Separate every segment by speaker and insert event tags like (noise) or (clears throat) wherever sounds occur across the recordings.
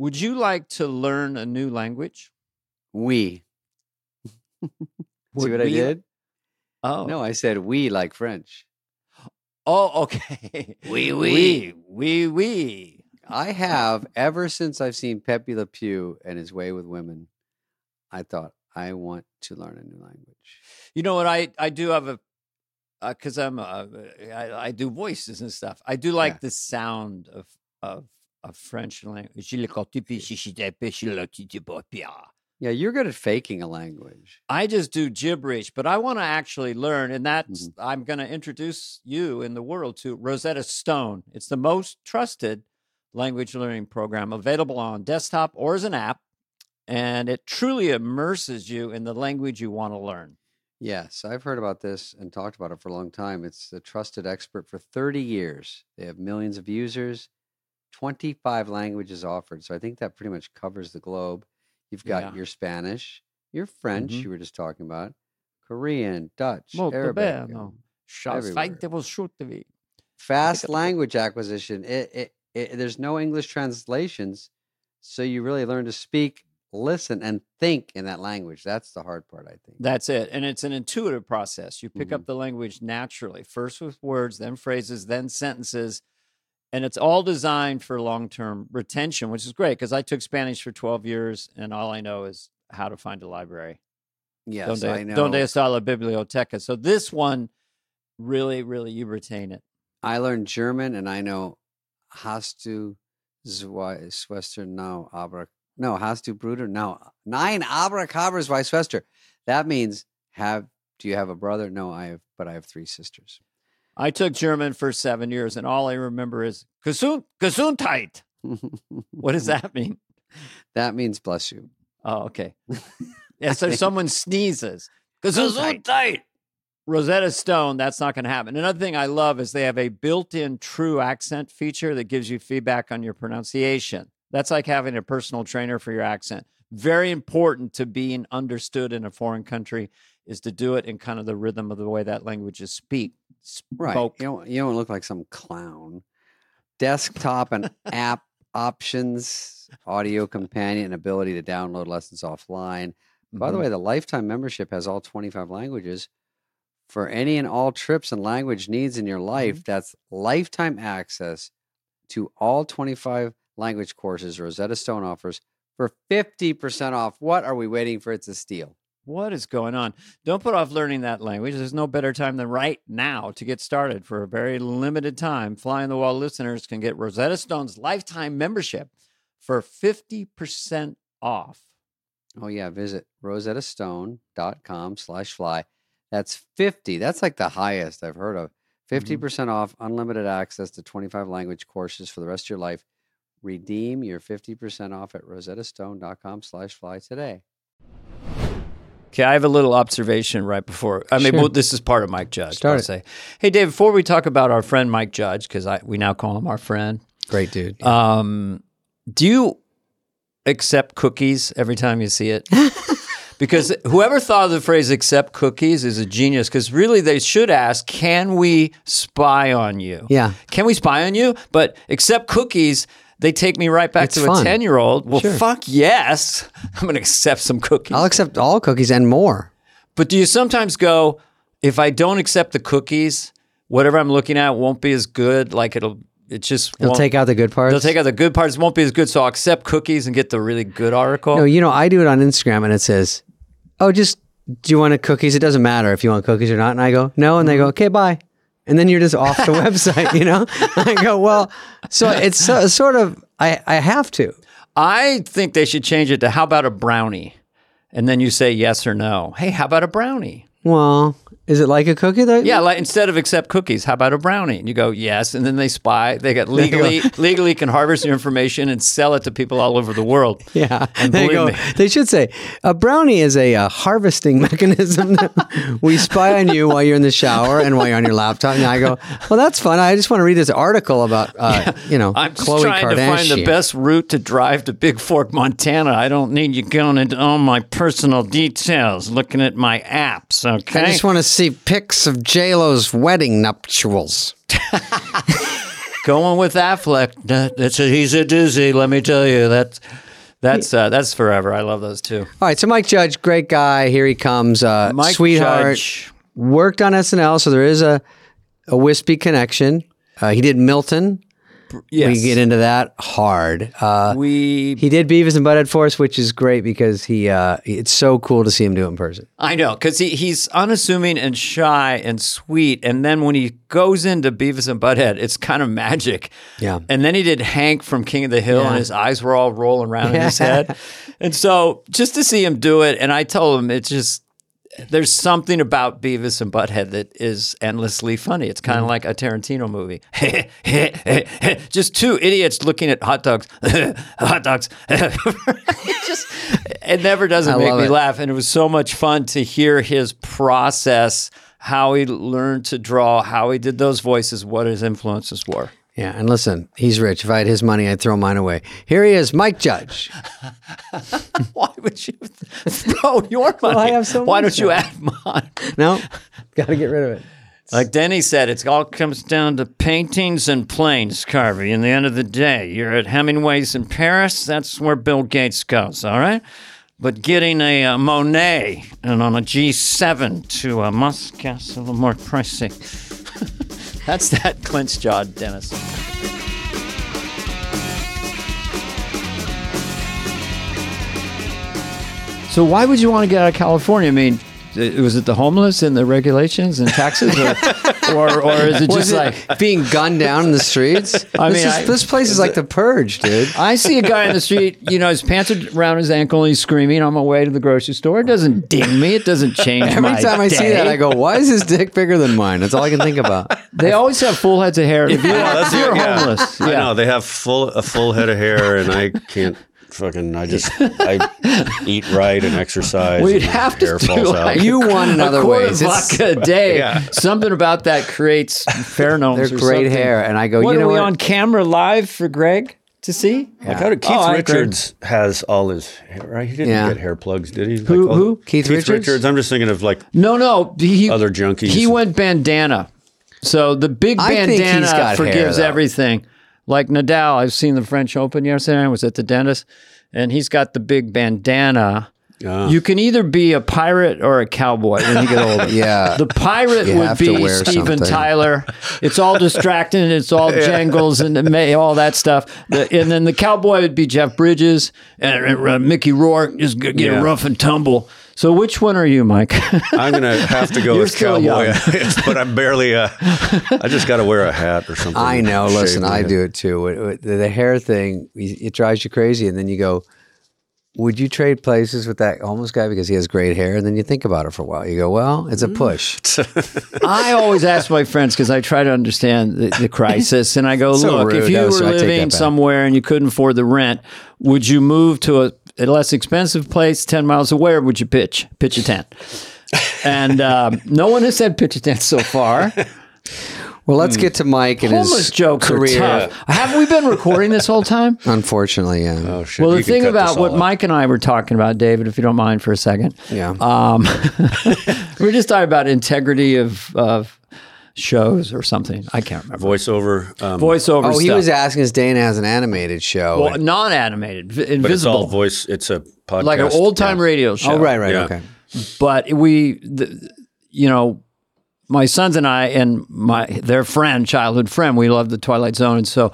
Speaker 1: Would you like to learn a new language?
Speaker 2: We. (laughs) See what I did?
Speaker 1: Oh,
Speaker 2: No, I said we like French.
Speaker 1: Oh, okay. (laughs)
Speaker 2: We
Speaker 1: we we we.
Speaker 2: I have ever since I've seen Pepe Le Pew and his way with women. I thought I want to learn a new language.
Speaker 1: You know what? I I do have a because I'm uh, I, I do voices and stuff. I do like
Speaker 2: Yeah.
Speaker 1: the sound of of of French language.
Speaker 2: Yeah, you're good at faking a language.
Speaker 1: I just do gibberish, but I want to actually learn, and that's
Speaker 2: Mhm.
Speaker 1: I'm going to introduce you in the world to Rosetta Stone. It's the most trusted language learning program available on desktop or as an app, and it truly immerses you in the language you want to learn.
Speaker 2: Yes, I've heard about this and talked about it for a long time. It's a trusted expert for 30 years. They have millions of users, 25 languages offered. So I think that pretty much covers the globe. You've got
Speaker 1: Yeah.
Speaker 2: your Spanish, your French,
Speaker 1: Mhm.
Speaker 2: you were just talking about, Korean, Dutch,
Speaker 1: Molto
Speaker 2: Arabic.
Speaker 1: bene.
Speaker 2: everywhere.
Speaker 1: fight devil shoot the V.
Speaker 2: Fast language acquisition. It, it, it, there's no English translations. So you really learn to speak, listen, and think in that language. That's the hard part, I think.
Speaker 1: That's it. And it's an intuitive process. You pick
Speaker 2: Mm-hmm.
Speaker 1: up the language naturally, first with words, then phrases, then sentences. And it's all designed for long term retention, which is great because I took Spanish for 12 years and all I know is how to find a library.
Speaker 2: yes,
Speaker 1: donde,
Speaker 2: I know.
Speaker 1: donde está la biblioteca? So this one, really, really, you retain it.
Speaker 2: I learned German and I know hast du zwei Schwestern now aber no hast du Bruder no nine abracabras Schwester. That means have do you have a brother? No, I have but I have three sisters.
Speaker 1: I took German for seven years and all I remember is Gesund, Gesundheit. (laughs) What does that mean?
Speaker 2: that means bless you.
Speaker 1: Oh, okay. (laughs) Yeah, so someone sneezes.
Speaker 2: Gesundheit.
Speaker 1: Gesundheit. Rosetta Stone, that's not going to happen. Another thing I love is they have a built in true accent feature that gives you feedback on your pronunciation. That's like having a personal trainer for your accent. Very important to being understood in a foreign country is to do it in kind of the rhythm of the way that language is speak.
Speaker 2: Right.
Speaker 1: spoke.
Speaker 2: You don't you don't look like some clown. Desktop and (laughs) app options, audio companion, and ability to download lessons offline. By the
Speaker 1: Mhm.
Speaker 2: way, the lifetime membership has all 25 languages. For any and all trips and language needs in your life,
Speaker 1: Mm-hmm.
Speaker 2: that's lifetime access to all 25 language courses Rosetta Stone offers for 50% off. What are we waiting for? It's a steal.
Speaker 1: What is going on? Don't put off learning that language. There's no better time than right now to get started. For a very limited time, Fly on the Wall listeners can get Rosetta Stone's lifetime membership for 50% off.
Speaker 2: Oh, yeah. Visit rosettastone.com slash fly. That's 50. That's like the highest I've heard of. Mm-hmm. 50% off, unlimited access to 25 language courses for the rest of your life. Redeem your 50% off at rosettastone.com slash fly today.
Speaker 1: Okay, I have a little observation right before. I mean,
Speaker 2: Sure.
Speaker 1: well, this is part of Mike Judge.
Speaker 2: Start
Speaker 1: I'll say, hey, Dave, before we talk about our friend Mike Judge, because we now call him our friend,
Speaker 2: Great dude.
Speaker 1: Um, do you accept cookies every time you see it? (laughs) because whoever thought of the phrase accept cookies is a genius because really they should ask, can we spy on you?
Speaker 2: yeah.
Speaker 1: Can we spy on you? But accept cookies, they take me right back
Speaker 2: It's
Speaker 1: to
Speaker 2: fun.
Speaker 1: a 10 year old. Well,
Speaker 2: Sure.
Speaker 1: fuck yes. (laughs) I'm going to accept some cookies.
Speaker 2: I'll accept all cookies and more.
Speaker 1: But do you sometimes go, if I don't accept the cookies, whatever I'm looking at won't be as good? Like it'll, it just
Speaker 2: They'll take out the good parts.
Speaker 1: They'll take out the good parts. Won't be as good. So I'll accept cookies and get the really good article.
Speaker 2: No, you know, I do it on Instagram and it says, "Oh, just do you want a cookies? It doesn't matter if you want cookies or not." And I go, "No," and they go, "Okay, bye." And then you're just off the (laughs) website, you know. I go, "Well, so it's so, sort of I I have to."
Speaker 1: I think they should change it to how about a brownie? And then you say yes or no. Hey, how about a brownie?
Speaker 2: Well, is it like a cookie though?
Speaker 1: Yeah, like instead of accept cookies, how about a brownie? And you go yes, and then they spy. They get (laughs) legally legally can harvest your information and sell it to people all over the world. (laughs)
Speaker 2: Yeah,
Speaker 1: And
Speaker 2: they go.
Speaker 1: me-
Speaker 2: They should say a brownie is a uh, harvesting (laughs) mechanism. we spy on you while you're in the shower and while you're on your laptop. And I go, well, that's fun. I just want to read this article about, uh, you know,
Speaker 1: I'm
Speaker 2: Khloe
Speaker 1: trying
Speaker 2: Kardashian.
Speaker 1: to find the best route to drive to Big Fork, Montana. I don't need you going into all my personal details, looking at my apps. Okay.
Speaker 2: I just want to see pics of J Lo's wedding nuptials. (laughs)
Speaker 1: going with Affleck. That's a, he's a doozy. Let me tell you, that's that's uh, that's forever. I love those too.
Speaker 2: All right, so Mike Judge, great guy. Here he comes. Uh,
Speaker 1: Mike
Speaker 2: sweetheart.
Speaker 1: Judge.
Speaker 2: Worked on SNL, so there is a a wispy connection. Uh, he did Milton.
Speaker 1: Yes.
Speaker 2: We get into that hard. Uh,
Speaker 1: we
Speaker 2: he did Beavis and Butthead for us, which is great because he. Uh, it's so cool to see him do it in person.
Speaker 1: I know because he, he's unassuming and shy and sweet, and then when he goes into Beavis and Butthead, it's kind of magic.
Speaker 2: Yeah.
Speaker 1: And then he did Hank from King of the Hill,
Speaker 2: Yeah.
Speaker 1: and his eyes were all rolling around in his (laughs) head. And so just to see him do it, and I told him it's just there's something about Beavis and Butthead that is endlessly funny. It's
Speaker 2: Mm-hmm.
Speaker 1: kind of like a Tarantino movie. (laughs) just two idiots looking at hot dogs, (laughs) hot dogs. (laughs) it just it never doesn't
Speaker 2: I
Speaker 1: make me
Speaker 2: it.
Speaker 1: laugh, and it was so much fun to hear his process, how he learned to draw, how he did those voices, what his influences were.
Speaker 2: Yeah, and listen, he's rich. If I had his money, I'd throw mine away. Here he is, Mike Judge. (laughs)
Speaker 1: Why would you throw your money?
Speaker 2: I have so
Speaker 1: Why
Speaker 2: much
Speaker 1: don't you
Speaker 2: now.
Speaker 1: add mine?
Speaker 2: No, (laughs) got to get rid of it.
Speaker 1: Like Denny said, it all comes down to paintings and planes, Carvey. In the end of the day, you're at Hemingway's in Paris. That's where Bill Gates goes. All right. But getting a, uh Monet and on a G7 to a Muscat's a little more pricey. (laughs) That's that clenched jaw, Dennis. So why would you want to get out of California? I mean, was it the homeless and the regulations and taxes, or, (laughs) or, or is it just
Speaker 2: it
Speaker 1: like
Speaker 2: being gunned down in the streets? (laughs)
Speaker 1: I
Speaker 2: this,
Speaker 1: mean,
Speaker 2: is-
Speaker 1: I-
Speaker 2: this place is like the purge, dude. (laughs)
Speaker 1: I see a guy in the street, you know, his pants are around his ankle and he's screaming on my way to the grocery store. It doesn't ding me. It doesn't change
Speaker 2: Every
Speaker 1: my
Speaker 2: time I see
Speaker 1: day.
Speaker 2: that, I go, "Why is his dick bigger than mine?" That's all I can think about.
Speaker 1: They always have full heads of hair. If you're,
Speaker 3: Yeah, that's
Speaker 1: if you're
Speaker 3: yeah.
Speaker 1: homeless,
Speaker 3: I
Speaker 1: yeah.
Speaker 3: know they have full a full head of hair, and I can't fucking. I just (laughs) I eat right and exercise.
Speaker 1: We'd
Speaker 3: and
Speaker 1: have to do like.
Speaker 2: You want in
Speaker 1: a
Speaker 2: other ways. It's-
Speaker 1: vodka a day.
Speaker 3: Yeah.
Speaker 1: Something about that creates pheromones.
Speaker 2: They're great
Speaker 1: something.
Speaker 2: hair, and I go,
Speaker 1: What
Speaker 2: you know
Speaker 1: are we
Speaker 2: what?
Speaker 1: on camera live for Greg to see?
Speaker 3: Like how did oh, Keith
Speaker 1: Oh, I agree.
Speaker 3: Richards has all his hair? Right? He didn't
Speaker 2: Yeah.
Speaker 3: get hair plugs, did he? Like
Speaker 1: Who-
Speaker 3: all-
Speaker 1: who?
Speaker 2: Keith
Speaker 3: Keith,
Speaker 2: Richards?
Speaker 3: Richards? I'm just thinking of like
Speaker 1: No, no. He,
Speaker 3: Other junkies.
Speaker 1: He went bandana. So the big
Speaker 2: I think he's
Speaker 1: bandana
Speaker 2: got hair,
Speaker 1: forgives
Speaker 2: though.
Speaker 1: everything. Like Nadal, I've seen the French Open yesterday. I was at the dentist, and he's got the big bandana.
Speaker 3: Ah.
Speaker 1: You can either be a pirate or a cowboy when you get older. (laughs)
Speaker 2: Yeah.
Speaker 1: The pirate
Speaker 2: You
Speaker 1: would be Steven
Speaker 2: something.
Speaker 1: Tyler. It's all distracting. It's all (laughs) jangles and all that stuff. The, and then the cowboy would be Jeff Bridges and, and, uh, Mickey Rourke. Just get
Speaker 3: Yeah.
Speaker 1: a rough and tumble. So which one are you, Mike? (laughs)
Speaker 3: I'm gonna have to go with cowboy, (laughs) but I'm barely. Uh, I just got to wear a hat or something.
Speaker 2: I know. Listen, I
Speaker 3: head.
Speaker 2: do it too. The, hair thing, it drives you crazy, and then you go, "Would you trade places with that homeless guy because he has great hair?" And then you think about it for a while. You go, "Well, it's a
Speaker 1: Mm.
Speaker 2: push." (laughs)
Speaker 1: I always ask my friends because I try to understand the, the crisis, and I go,
Speaker 2: So
Speaker 1: "Look, if you
Speaker 2: No,
Speaker 1: were
Speaker 2: so I take that
Speaker 1: living somewhere and you couldn't afford the rent, would you move to a, a less expensive place ten miles away, or would you pitch pitch a tent?" And um, no one has said pitch a tent so far.
Speaker 2: Well, let's get to Mike and
Speaker 1: Homeless
Speaker 2: his
Speaker 1: jokes
Speaker 2: career.
Speaker 1: are tough. Have we been recording this whole time? (laughs)
Speaker 2: Unfortunately, yeah.
Speaker 3: Oh shit!
Speaker 1: Well, the
Speaker 3: you can
Speaker 1: thing about what
Speaker 3: all out.
Speaker 1: Mike and I were talking about, David, if you don't mind for a second,
Speaker 2: yeah.
Speaker 1: um, (laughs) we're just talking about integrity of, of shows or something. I can't remember.
Speaker 3: voiceover. Um,
Speaker 1: Voiceover
Speaker 2: oh, he was asking us. Dana has an animated show.
Speaker 1: well, non-animated, v-
Speaker 3: but it's all
Speaker 1: invisible,
Speaker 3: voice. It's a podcast.
Speaker 1: like an old-time
Speaker 3: yeah.
Speaker 1: radio show.
Speaker 2: oh, right, right,
Speaker 3: Yeah.
Speaker 2: okay.
Speaker 1: But we, the, you know, my sons and I and my their friend, childhood friend, we loved the Twilight Zone, and so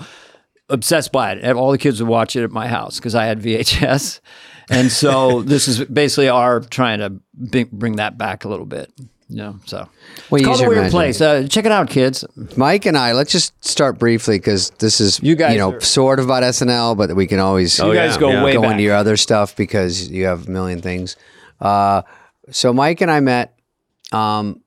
Speaker 1: obsessed by it. All the kids would watch it at my house because I had VHS, and so this is basically our trying to bring, bring that back a little bit. You know, so
Speaker 2: Well,
Speaker 1: it's called a weird
Speaker 2: imagination.
Speaker 1: place. Uh, check it out, kids.
Speaker 2: Mike and I. Let's just start briefly because this is
Speaker 1: You guys You
Speaker 2: know,
Speaker 1: are-
Speaker 2: sort of about SNL, but we can always
Speaker 3: Oh,
Speaker 1: You guys
Speaker 3: yeah,
Speaker 1: go
Speaker 3: yeah.
Speaker 1: way
Speaker 2: go
Speaker 1: back.
Speaker 2: into your other stuff because you have a million things. Uh, so Mike and I met. Um,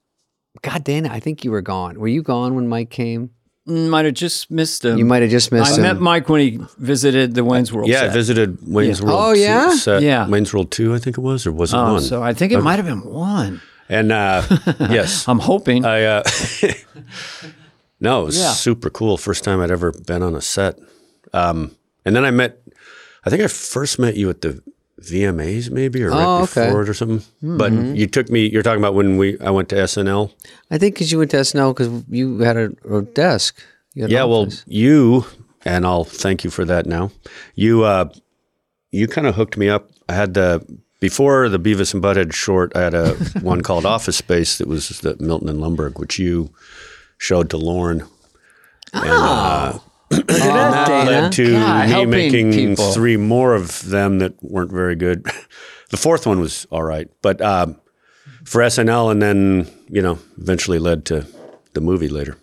Speaker 2: God, Dana, I think you were gone. Were you gone when Mike came?
Speaker 1: Mm, Might have just missed him.
Speaker 2: You might have just missed
Speaker 1: I
Speaker 2: him.
Speaker 1: met Mike when he visited the Wayne's World.
Speaker 3: Yeah, I visited Wayne's World.
Speaker 2: Oh yeah?
Speaker 3: set,
Speaker 1: Yeah.
Speaker 3: Wayne's World two, I think it was, or was it
Speaker 1: Oh,
Speaker 3: one?
Speaker 1: so I think it might have been one.
Speaker 3: And uh, (laughs) yes,
Speaker 1: I'm hoping.
Speaker 3: I. Uh, (laughs) no, it was
Speaker 1: Yeah.
Speaker 3: super cool. First time I'd ever been on a set. Um, and then I met. I think I first met you at the VMAs, maybe, or right
Speaker 2: Oh, okay.
Speaker 3: before it, or something. But you took me. You're talking about when we I went to SNL.
Speaker 2: I think because you went to SNL because you had a, a desk. You had
Speaker 3: Yeah, well, you and I'll thank you for that. Now, you uh, you kind of hooked me up. I had the before the Beavis and Butthead short. I had a (laughs) one called Office Space that was the Milton and Lumbergh, which you showed to Lauren. And, uh,
Speaker 2: Look at (clears throat) that,
Speaker 3: that
Speaker 2: Dana.
Speaker 3: led to
Speaker 1: God,
Speaker 3: me making
Speaker 1: people.
Speaker 3: three more of them that weren't very good. (laughs) the fourth one was all right, but um, for SNL, and then you know, eventually led to the movie later.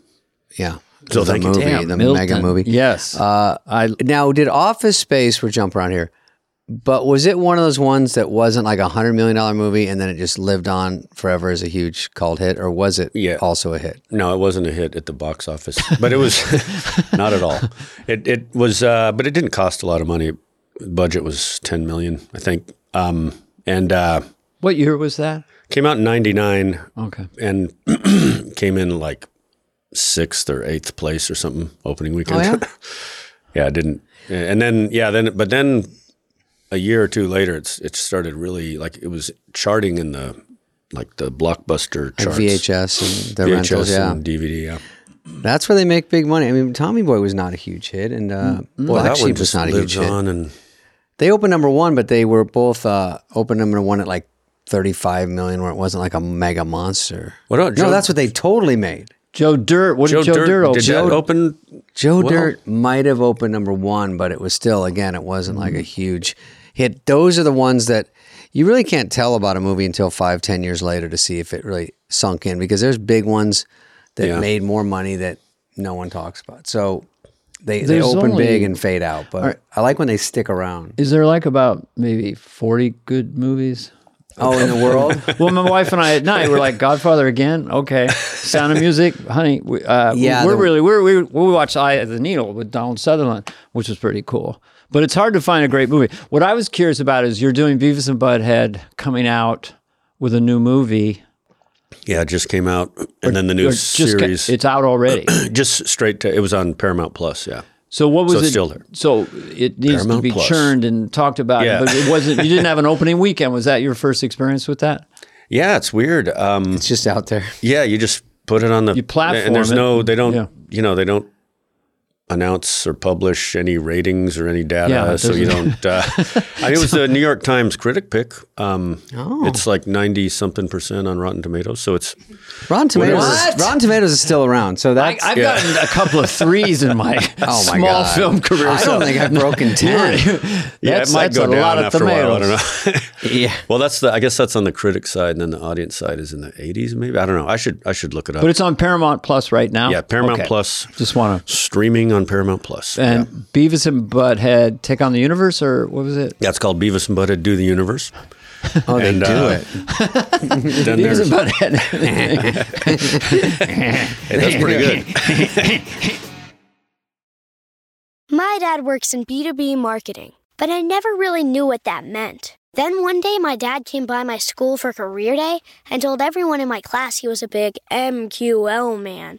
Speaker 2: yeah.
Speaker 3: So
Speaker 2: the
Speaker 3: thank you.
Speaker 2: movie,
Speaker 1: Damn,
Speaker 2: the
Speaker 1: Milton.
Speaker 2: mega movie.
Speaker 1: Yes.
Speaker 2: Uh,
Speaker 1: I
Speaker 2: now, did Office Space? We're jumping around here, but was it one of those ones that wasn't like a hundred million dollar movie and then it just lived on forever as a huge cult hit, or was it
Speaker 3: Yeah.
Speaker 2: also a hit?
Speaker 3: No, it wasn't a hit at the box office, but it was (laughs) not at all. It it was, uh, but it didn't cost a lot of money. Budget was ten million, I think, um, and uh,
Speaker 1: what year was that?
Speaker 3: came out in '99
Speaker 1: Okay.
Speaker 3: and (clears throat) came in like sixth or eighth place or something opening weekend.
Speaker 2: Oh, yeah? (laughs)
Speaker 3: yeah, it didn't. And then yeah, then but then a year or two later, it's it started really like it was charting in the like the blockbuster
Speaker 2: Like
Speaker 3: charts,
Speaker 2: VHS and the
Speaker 3: VHS
Speaker 2: rentals, yeah.
Speaker 3: and DVD. Yeah.
Speaker 2: That's where they make big money. I mean, Tommy Boy was not a huge hit, and uh, Black Sheep was not a huge hit.
Speaker 3: on and
Speaker 2: They opened number one, but they were both uh, open number one at like thirty-five million, where it wasn't like a mega monster.
Speaker 3: What about
Speaker 2: no, that's what they totally made.
Speaker 1: Joe Dirt. What
Speaker 3: Joe,
Speaker 1: did Joe
Speaker 3: Dirt,
Speaker 1: Dirt, open?
Speaker 3: did that open?
Speaker 2: Joe
Speaker 3: Well-
Speaker 2: Dirt might have opened number one, but it was still, again, it wasn't like a huge hit. Those are the ones that you really can't tell about a movie until five, ten years later to see if it really sunk in because there's big ones that
Speaker 3: Yeah.
Speaker 2: made more money that no one talks about. So they, they open
Speaker 1: only-
Speaker 2: big and fade out, but I like when they stick around.
Speaker 1: Is there like about maybe 40 good movies?
Speaker 2: Oh, in the world? (laughs)
Speaker 1: well, my wife and I at night were like, Godfather again? Okay. Sound of Music? Honey, we, uh,
Speaker 2: Yeah,
Speaker 1: we're
Speaker 2: the-
Speaker 1: really, we're, we, we watched Eye of the Needle with Donald Sutherland, which was pretty cool. But it's hard to find a great movie. What I was curious about is you're doing Beavis and Butthead coming out with a new movie.
Speaker 3: Yeah, it just came out, and then the new
Speaker 1: Or ca-
Speaker 3: series
Speaker 1: it's out already. (clears throat)
Speaker 3: just straight to. It was on Paramount Plus. Yeah.
Speaker 1: So what was
Speaker 3: So
Speaker 1: it?
Speaker 3: still there.
Speaker 1: So it needs
Speaker 3: Paramount
Speaker 1: to be
Speaker 3: Plus.
Speaker 1: churned and talked about.
Speaker 3: Yeah.
Speaker 1: But it wasn't. You didn't have an opening weekend. Was that your first experience with that?
Speaker 3: Yeah, it's weird. Um,
Speaker 2: it's just out there.
Speaker 3: yeah, you just put it on the
Speaker 1: You platform
Speaker 3: and there's
Speaker 1: it.
Speaker 3: no. They don't.
Speaker 1: Yeah.
Speaker 3: You know, they don't announce or publish any ratings or any data,
Speaker 1: Yeah,
Speaker 3: so you don't. Uh, (laughs) I mean, it was the New York Times critic pick. Um,
Speaker 2: Oh.
Speaker 3: It's like ninety something percent on Rotten Tomatoes, so it's
Speaker 2: Rotten Tomatoes,
Speaker 1: What?
Speaker 2: is, Rotten Tomatoes is still around. So
Speaker 1: I,
Speaker 2: that's.
Speaker 1: I've
Speaker 3: Yeah.
Speaker 1: gotten a couple of threes in my, (laughs)
Speaker 2: Oh my
Speaker 1: small
Speaker 2: God.
Speaker 1: film career.
Speaker 2: I don't
Speaker 1: so-
Speaker 2: think I've broken (laughs) 10.
Speaker 3: yeah,
Speaker 1: That's-
Speaker 3: it might go
Speaker 1: a
Speaker 3: down
Speaker 1: lot of
Speaker 3: after a while. I don't know.
Speaker 2: yeah.
Speaker 3: well, that's the. I guess that's on the critic side, and then the audience side is in the eighties, maybe. I don't know. I should. I should look it up.
Speaker 1: But it's on Paramount Plus right now.
Speaker 3: yeah, Paramount
Speaker 1: Okay.
Speaker 3: Plus
Speaker 1: Just want to.
Speaker 3: streaming on Paramount Plus.
Speaker 1: And Beavis and Butthead take on the universe, or what was it?
Speaker 3: Yeah, it's called Beavis and Butthead Do the Universe. (laughs)
Speaker 2: Oh, they
Speaker 3: And,
Speaker 2: do
Speaker 3: uh,
Speaker 2: it. (laughs)
Speaker 3: Then
Speaker 1: Beavis and Butthead. (laughs)
Speaker 3: hey, that's pretty good.
Speaker 4: My dad works in B2B marketing, but I never really knew what that meant. Then one day, my dad came by my school for career day and told everyone in my class he was a big MQL man.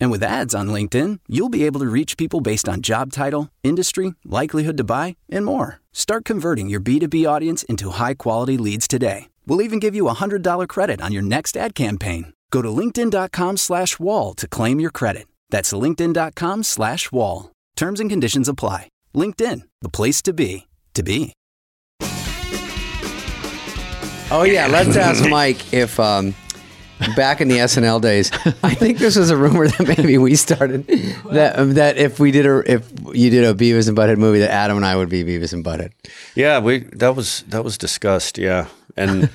Speaker 5: And with ads on LinkedIn, you'll be able to reach people based on job title, industry, likelihood to buy, and more. Start converting your B2B audience into high quality leads today. We'll even give you a $100 credit on your next ad campaign. Go to linkedin.com slash wall to claim your credit. That's linkedin.com slash wall. Terms and conditions apply. LinkedIn, the place to be, to be.
Speaker 2: Oh yeah, let's ask Mike if um, back in the SNL days, I think this was a rumor that maybe we started that um, that if we did a if you did a Beavis and Butthead movie, that Adam and I would be Beavis and Butthead.
Speaker 3: Yeah, we that was that was discussed. Yeah, and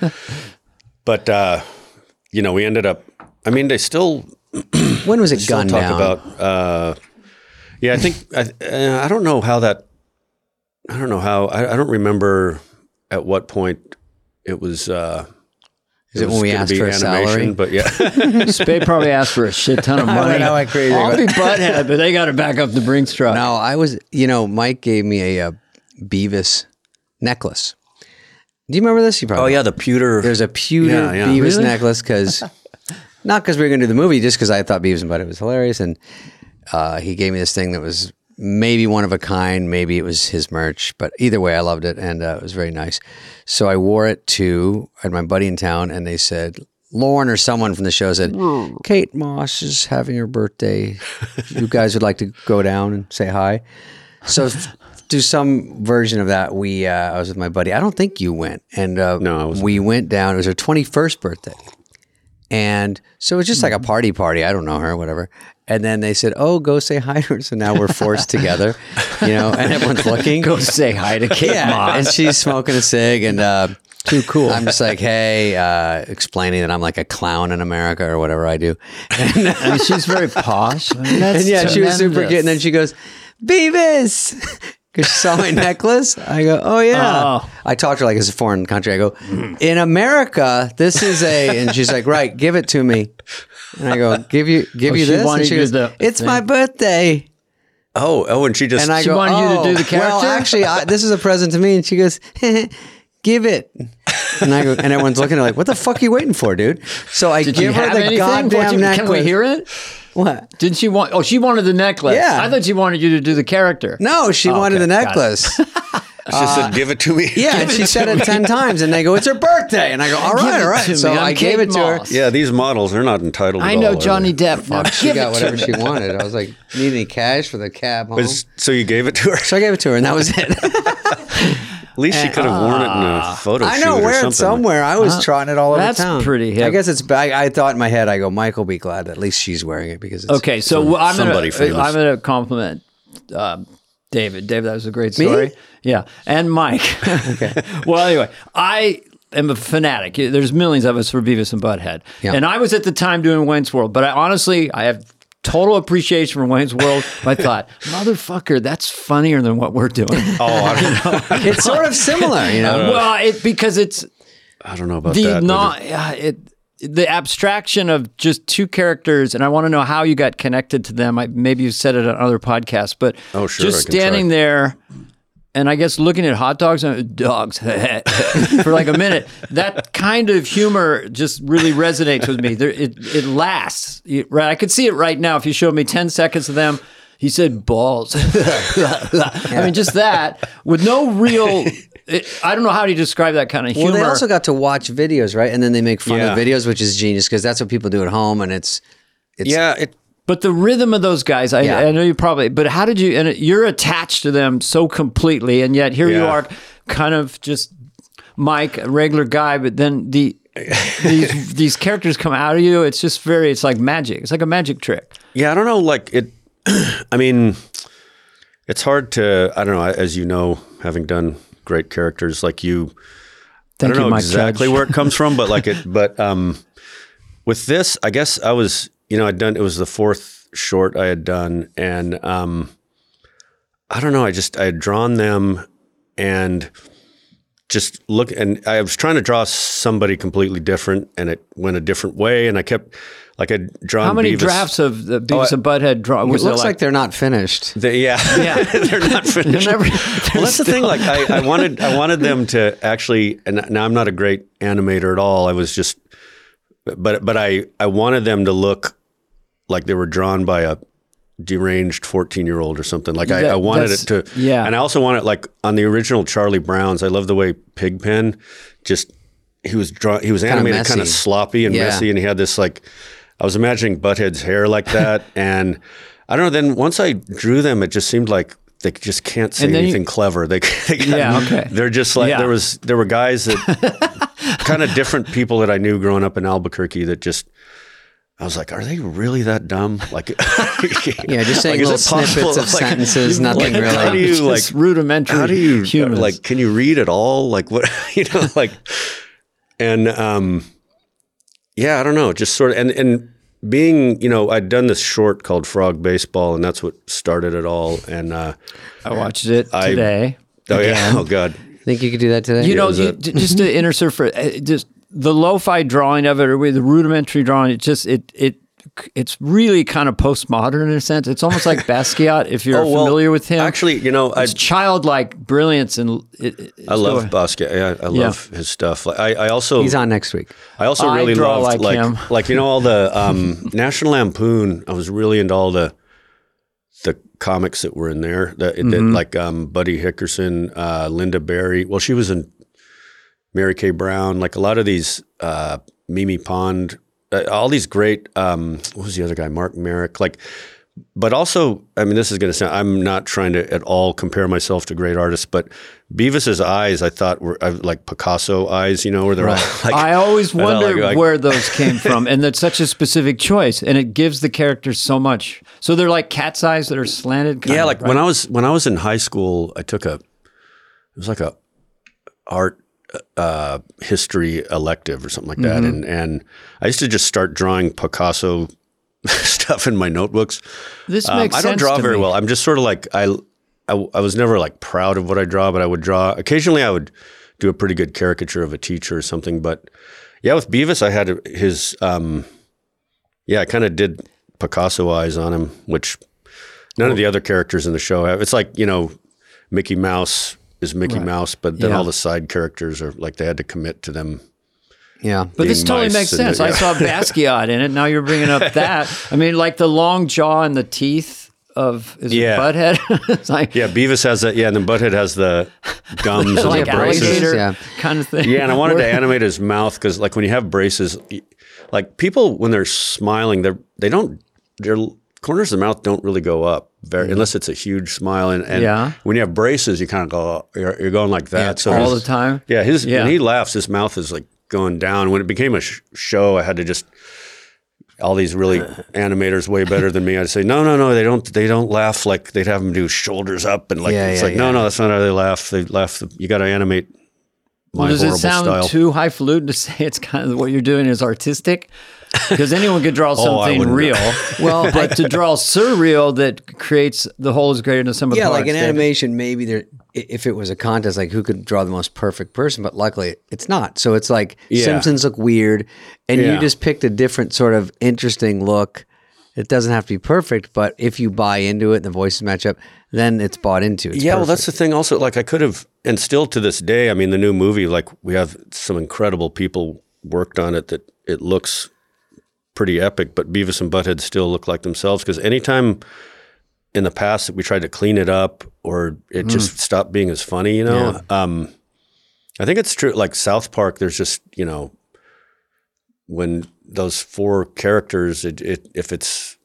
Speaker 3: (laughs) but uh, you know we ended up. I mean, they still (clears throat)
Speaker 2: When was it gunned
Speaker 3: talk
Speaker 2: down?
Speaker 3: about. Uh, yeah, I think I, uh, I don't know how that. I don't know how I, I don't remember at what point it was. Uh,
Speaker 2: Is it
Speaker 3: was
Speaker 2: when we asked for a salary?
Speaker 3: But yeah, (laughs)
Speaker 1: Spade probably asked for a shit ton of
Speaker 2: I (laughs)
Speaker 1: money.
Speaker 2: I went crazy.
Speaker 1: I'll be butthead, but they got to back up the Brinks truck.
Speaker 2: No, I was. You know, Mike gave me a, uh Beavis necklace. Do you remember this? You probably.
Speaker 3: oh yeah, the pewter.
Speaker 2: There's a pewter
Speaker 3: Yeah, yeah.
Speaker 2: Beavis
Speaker 1: Really?
Speaker 2: necklace because (laughs) not because we were going to do the movie, just because I thought Beavis and Butthead was hilarious, and uh, he gave me this thing that was maybe one of a kind, maybe it was his merch, but either way, I loved it and uh, it was very nice. So I wore it to I had my buddy in town, and they said. Lauren or someone from the show said, Kate Moss is having her birthday. You guys would like to go down and say hi. So do some version of that. We uh, I was with my buddy. I don't think you went, and uh,
Speaker 3: No, I
Speaker 2: we went down. It was her twenty first birthday, and so it was just like a party party. I don't know her, whatever. And then they said, "Oh, go say hi to her." So now we're forced together, you know, and everyone's (laughs) looking.
Speaker 1: Go say hi to Kate
Speaker 2: yeah,
Speaker 1: Moss.
Speaker 2: and she's smoking a cig, and uh, too cool. I'm just like, hey, uh, explaining that I'm like a clown in America or whatever I do. And,
Speaker 1: I mean, she's very posh. I mean, (laughs) that's
Speaker 2: and yeah, she was super cute. And then she goes, Beavis, because she saw my (laughs) necklace. I go, oh yeah.
Speaker 1: Oh.
Speaker 2: I talked to her like it's a foreign country. I go, mm. in America, this is a, and she's like, right, give it to me. And I go, give you, give
Speaker 1: Oh,
Speaker 2: you this.
Speaker 1: wanted
Speaker 2: And she
Speaker 1: you
Speaker 2: goes,
Speaker 1: to-
Speaker 2: it's my birthday.
Speaker 3: oh, oh, and she just.
Speaker 2: And I
Speaker 1: She
Speaker 2: go,
Speaker 1: wanted you to
Speaker 2: "Oh,
Speaker 1: do the
Speaker 2: oh,
Speaker 1: Well,
Speaker 2: actually, I, this is a present to me. And she goes, (laughs) give it. And I go, and everyone's looking at her like, what the fuck are you waiting for, dude? So I
Speaker 1: Did
Speaker 2: give her the
Speaker 1: anything?
Speaker 2: goddamn
Speaker 1: you-
Speaker 2: necklace.
Speaker 1: Can we hear it?
Speaker 2: What?
Speaker 1: Didn't she want? Oh, she wanted the necklace.
Speaker 2: Yeah.
Speaker 1: I thought she wanted you to do the character.
Speaker 2: No, she
Speaker 1: Oh,
Speaker 2: wanted
Speaker 1: okay.
Speaker 2: the necklace. (laughs)
Speaker 3: she said, uh, "Give it to me."
Speaker 2: Yeah, and she said it ten (laughs) times, and they go, "It's her birthday," and I go, "All
Speaker 1: Give
Speaker 2: right,
Speaker 1: it
Speaker 2: all right." So.
Speaker 1: I'm
Speaker 2: gave
Speaker 1: Kate
Speaker 2: it to her.
Speaker 3: Yeah, these models they're not entitled. To.
Speaker 1: I
Speaker 3: at
Speaker 1: know
Speaker 3: all, are
Speaker 1: Johnny? Depp. Fuck.
Speaker 2: She got whatever she wanted. I was like, "Need any cash for the cab home?"
Speaker 3: Was- so you gave it to her.
Speaker 2: So I gave it to her, and that was it. (laughs)
Speaker 3: At least she eh, could have worn it in a ah. photo
Speaker 2: I know,
Speaker 3: or
Speaker 2: wear it somewhere. I was trotting it all over time.
Speaker 1: that's
Speaker 2: town.
Speaker 1: pretty
Speaker 2: I guess it's. I, I thought in my head, I go, "Mike will be glad. That at least she's wearing it because it's
Speaker 1: Okay, so wh- I'm
Speaker 3: somebody
Speaker 1: gonna
Speaker 3: famous.
Speaker 1: I'm gonna compliment um, David. David, that was a great
Speaker 2: Me?
Speaker 1: story. Yeah, and Mike. (laughs) okay. (laughs) well, anyway, I am a fanatic. There's millions of us for Beavis and Butthead,
Speaker 2: Yeah.
Speaker 1: and I was at the time doing Wayne's World. But I honestly, I have total appreciation for Wayne's World. I thought, (laughs) motherfucker, that's funnier than what we're doing.
Speaker 3: Oh, I don't,
Speaker 2: it's sort of similar, you know.
Speaker 1: Uh, well, it because it's
Speaker 3: I don't know about
Speaker 1: the
Speaker 3: that.
Speaker 1: not yeah, it the abstraction of just two characters and i want to know how you got connected to them I, maybe you said it on other podcasts but
Speaker 3: Oh, sure,
Speaker 1: just standing
Speaker 3: try.
Speaker 1: there and i guess looking at hot dogs and dogs (laughs) for like a minute that kind of humor just really resonates with me. There, it, it lasts. You- right i could see it right now if you showed me 10 seconds of them. He said balls. (laughs) I mean just that with no real it, i don't know how do you describe that kind of humor
Speaker 2: Well, they also got to watch videos, right? And then they make fun
Speaker 3: Yeah.
Speaker 2: of videos, which is genius because that's what people do at home, and it's it's
Speaker 3: yeah, it,
Speaker 1: But the rhythm of those guys, I,
Speaker 2: Yeah.
Speaker 1: I know you probably, but how did you, and you're attached to them so completely, and yet here you are kind of just Mike, a regular guy, but then the, (laughs) these, these characters come out of you. It's just very, it's like magic. It's like a magic trick.
Speaker 3: yeah, I don't know. Like it, (clears throat) I mean, it's hard to. I don't know. As you know, having done great characters like you,
Speaker 1: Thank
Speaker 3: I don't
Speaker 1: you,
Speaker 3: know
Speaker 1: Mike
Speaker 3: exactly
Speaker 1: Judge.
Speaker 3: where it comes from, but like it. (laughs) But um, with this, I guess I was. You know, I'd done. It was the fourth short I had done, and um, I don't know. I just I had drawn them, and just look. And I was trying to draw somebody completely different, and it went a different way. And I kept like I'd drawn.
Speaker 1: How many
Speaker 3: Beavis-
Speaker 1: drafts of the Beavis
Speaker 3: Oh, I-
Speaker 1: and Butthead draw?
Speaker 2: It looks
Speaker 1: there
Speaker 2: like, they're not finished.
Speaker 3: They, yeah, (laughs)
Speaker 1: Yeah. (laughs)
Speaker 3: they're not (laughs) finished.
Speaker 1: They're never-
Speaker 3: well, that's the thing. Like, I, I wanted, I wanted them to actually. And now I'm not a great animator at all. I was just, but but I I wanted them to look like they were drawn by a deranged 14 year old or something. Like I,
Speaker 1: That-
Speaker 3: I wanted it to.
Speaker 1: yeah.
Speaker 3: And I also wanted like on the original Charlie Browns. I love the way Pigpen just he was drawn. He was animated kind of sloppy and
Speaker 2: Yeah.
Speaker 3: messy, and he had this like. I was imagining Butthead's hair like that, (laughs) and I don't know. Then once I drew them, it just seemed like they just can't say
Speaker 1: And then you-
Speaker 3: anything clever. They, (laughs) they
Speaker 1: Yeah, okay.
Speaker 3: They're just like
Speaker 1: Yeah.
Speaker 3: there was there were guys that (laughs) kind of different people that I knew growing up in Albuquerque that just. I was like, "Are they really that dumb?" Like, (laughs) (laughs)
Speaker 2: Yeah, just saying
Speaker 3: is
Speaker 2: little snippets of (laughs)
Speaker 3: like,
Speaker 2: sentences, nothing
Speaker 3: like, How do you like?
Speaker 1: Just rudimentary
Speaker 3: How do you
Speaker 1: humans.
Speaker 3: like? Can you read at all? Like what? You know, like, and um, yeah, I don't know. Just sort of, and and being, you know, I'd done this short called Frog Baseball, and that's what started it all. And uh,
Speaker 1: I watched it
Speaker 3: I-
Speaker 1: today.
Speaker 3: oh yeah, oh god,
Speaker 2: Think you could do that today?
Speaker 1: You know, you,
Speaker 3: a-
Speaker 1: j- just to (laughs) insert for uh, just the lo-fi drawing of it, or the rudimentary drawing, it just it it it's really kind of postmodern in a sense. It's almost like (laughs) Basquiat if you're
Speaker 3: Oh, well,
Speaker 1: familiar with him.
Speaker 3: Actually, you know, I
Speaker 1: it's childlike brilliance and it, it-
Speaker 3: I
Speaker 1: so-
Speaker 3: love Basquiat. I, I love his stuff. Like, I, I also
Speaker 2: He's on next week.
Speaker 3: I also
Speaker 1: I
Speaker 3: really
Speaker 1: draw
Speaker 3: loved
Speaker 1: like
Speaker 3: like like you know all the um, (laughs) National Lampoon. I was really into all the the comics that were in there. That, that
Speaker 1: Mm-hmm.
Speaker 3: like um, Buddy Hickerson, uh, Lynda Barry. Well, she was in Mary Kay Brown. Like a lot of these uh, Mimi Pond. Uh, all these great. Um, what was the other guy? Mark Marek. Like. But also, I mean, this is going to sound. I'm not trying to at all compare myself to great artists, but Beavis's eyes, I thought were uh, like Picasso eyes. You know, where they're all like.
Speaker 1: I always (laughs) wonder
Speaker 3: like-
Speaker 1: where those came from, and that's such a specific choice, and it gives the characters so much. So they're like cat's eyes that are slanted. kind
Speaker 3: yeah
Speaker 1: of,
Speaker 3: like
Speaker 1: right?
Speaker 3: when i was when i was in high school i took a it was like a art uh history elective or something like that
Speaker 1: Mm-hmm.
Speaker 3: and and i used to just start drawing picasso (laughs) stuff in my notebooks
Speaker 1: this
Speaker 3: Um,
Speaker 1: makes
Speaker 3: i don't draw very
Speaker 1: me.
Speaker 3: well i'm just sort of like I, I i was never like proud of what i draw but i would draw occasionally i would do a pretty good caricature of a teacher or something but yeah with beavis i had his um yeah i kind of did picasso eyes on him which None of the other characters in the show have. It's like you know, Mickey Mouse is Mickey Mouse, but then
Speaker 1: Yeah.
Speaker 3: all the side characters are like they had to commit to them.
Speaker 2: Yeah.
Speaker 1: But this totally makes sense. I
Speaker 3: yeah.
Speaker 1: saw (laughs) Basquiat in it. Now you're bringing up (laughs) that. I mean, like the long jaw and the teeth of is
Speaker 3: Yeah.
Speaker 1: it Butthead. (laughs) it's like
Speaker 3: Yeah, Beavis has that. Yeah, and then Butthead has the gums and
Speaker 1: like
Speaker 3: the braces.
Speaker 2: Yeah.
Speaker 1: kind of thing.
Speaker 3: Yeah, and I wanted to animate his mouth because, like, when you have braces, like people when they're smiling, they're they don't their corners of the mouth don't really go up very mm. unless it's a huge smile. And, and.
Speaker 1: Yeah.
Speaker 3: when you have braces, you kind of go you're, you're going like that. so
Speaker 1: all the time.
Speaker 3: Yeah, his
Speaker 1: Yeah.
Speaker 3: when he laughs, his mouth is like going down. When it became a sh- show, I had to just all these really (laughs) animators way better than me. I'd say no, no, no. They don't. They don't laugh like they'd have them do shoulders up and like
Speaker 2: Yeah,
Speaker 3: it's
Speaker 2: yeah,
Speaker 3: like no,
Speaker 2: yeah.
Speaker 3: no. That's not how they laugh. They laugh. You got to animate. My
Speaker 1: Well, does it sound
Speaker 3: style.
Speaker 1: too highfalutin to say it's kind of what you're doing is artistic? Because anyone could draw (laughs)
Speaker 3: Oh,
Speaker 1: something
Speaker 3: wouldn't-
Speaker 1: real. (laughs)
Speaker 2: Well,
Speaker 1: but to draw surreal that creates the whole is greater than the sum of
Speaker 2: yeah,
Speaker 1: parts.
Speaker 2: Yeah, like in
Speaker 1: David.
Speaker 2: animation, maybe there. If it was a contest, like who could draw the most perfect person, but luckily it's not. So it's like
Speaker 3: Yeah.
Speaker 2: Simpsons look weird, and
Speaker 3: Yeah.
Speaker 2: you just picked a different sort of interesting look. It doesn't have to be perfect, but if you buy into it and the voices match up, then it's bought into. It's
Speaker 3: yeah, well, that's the thing. Also, like I could have, and still to this day, I mean, the new movie, like we have some incredible people worked on it that it looks pretty epic. But Beavis and Butthead still look like themselves because anytime in the past that we tried to clean it up or it just stopped being as funny, you know. Um, I think it's true. Like South Park, there's just you know when those four characters, it, it if it's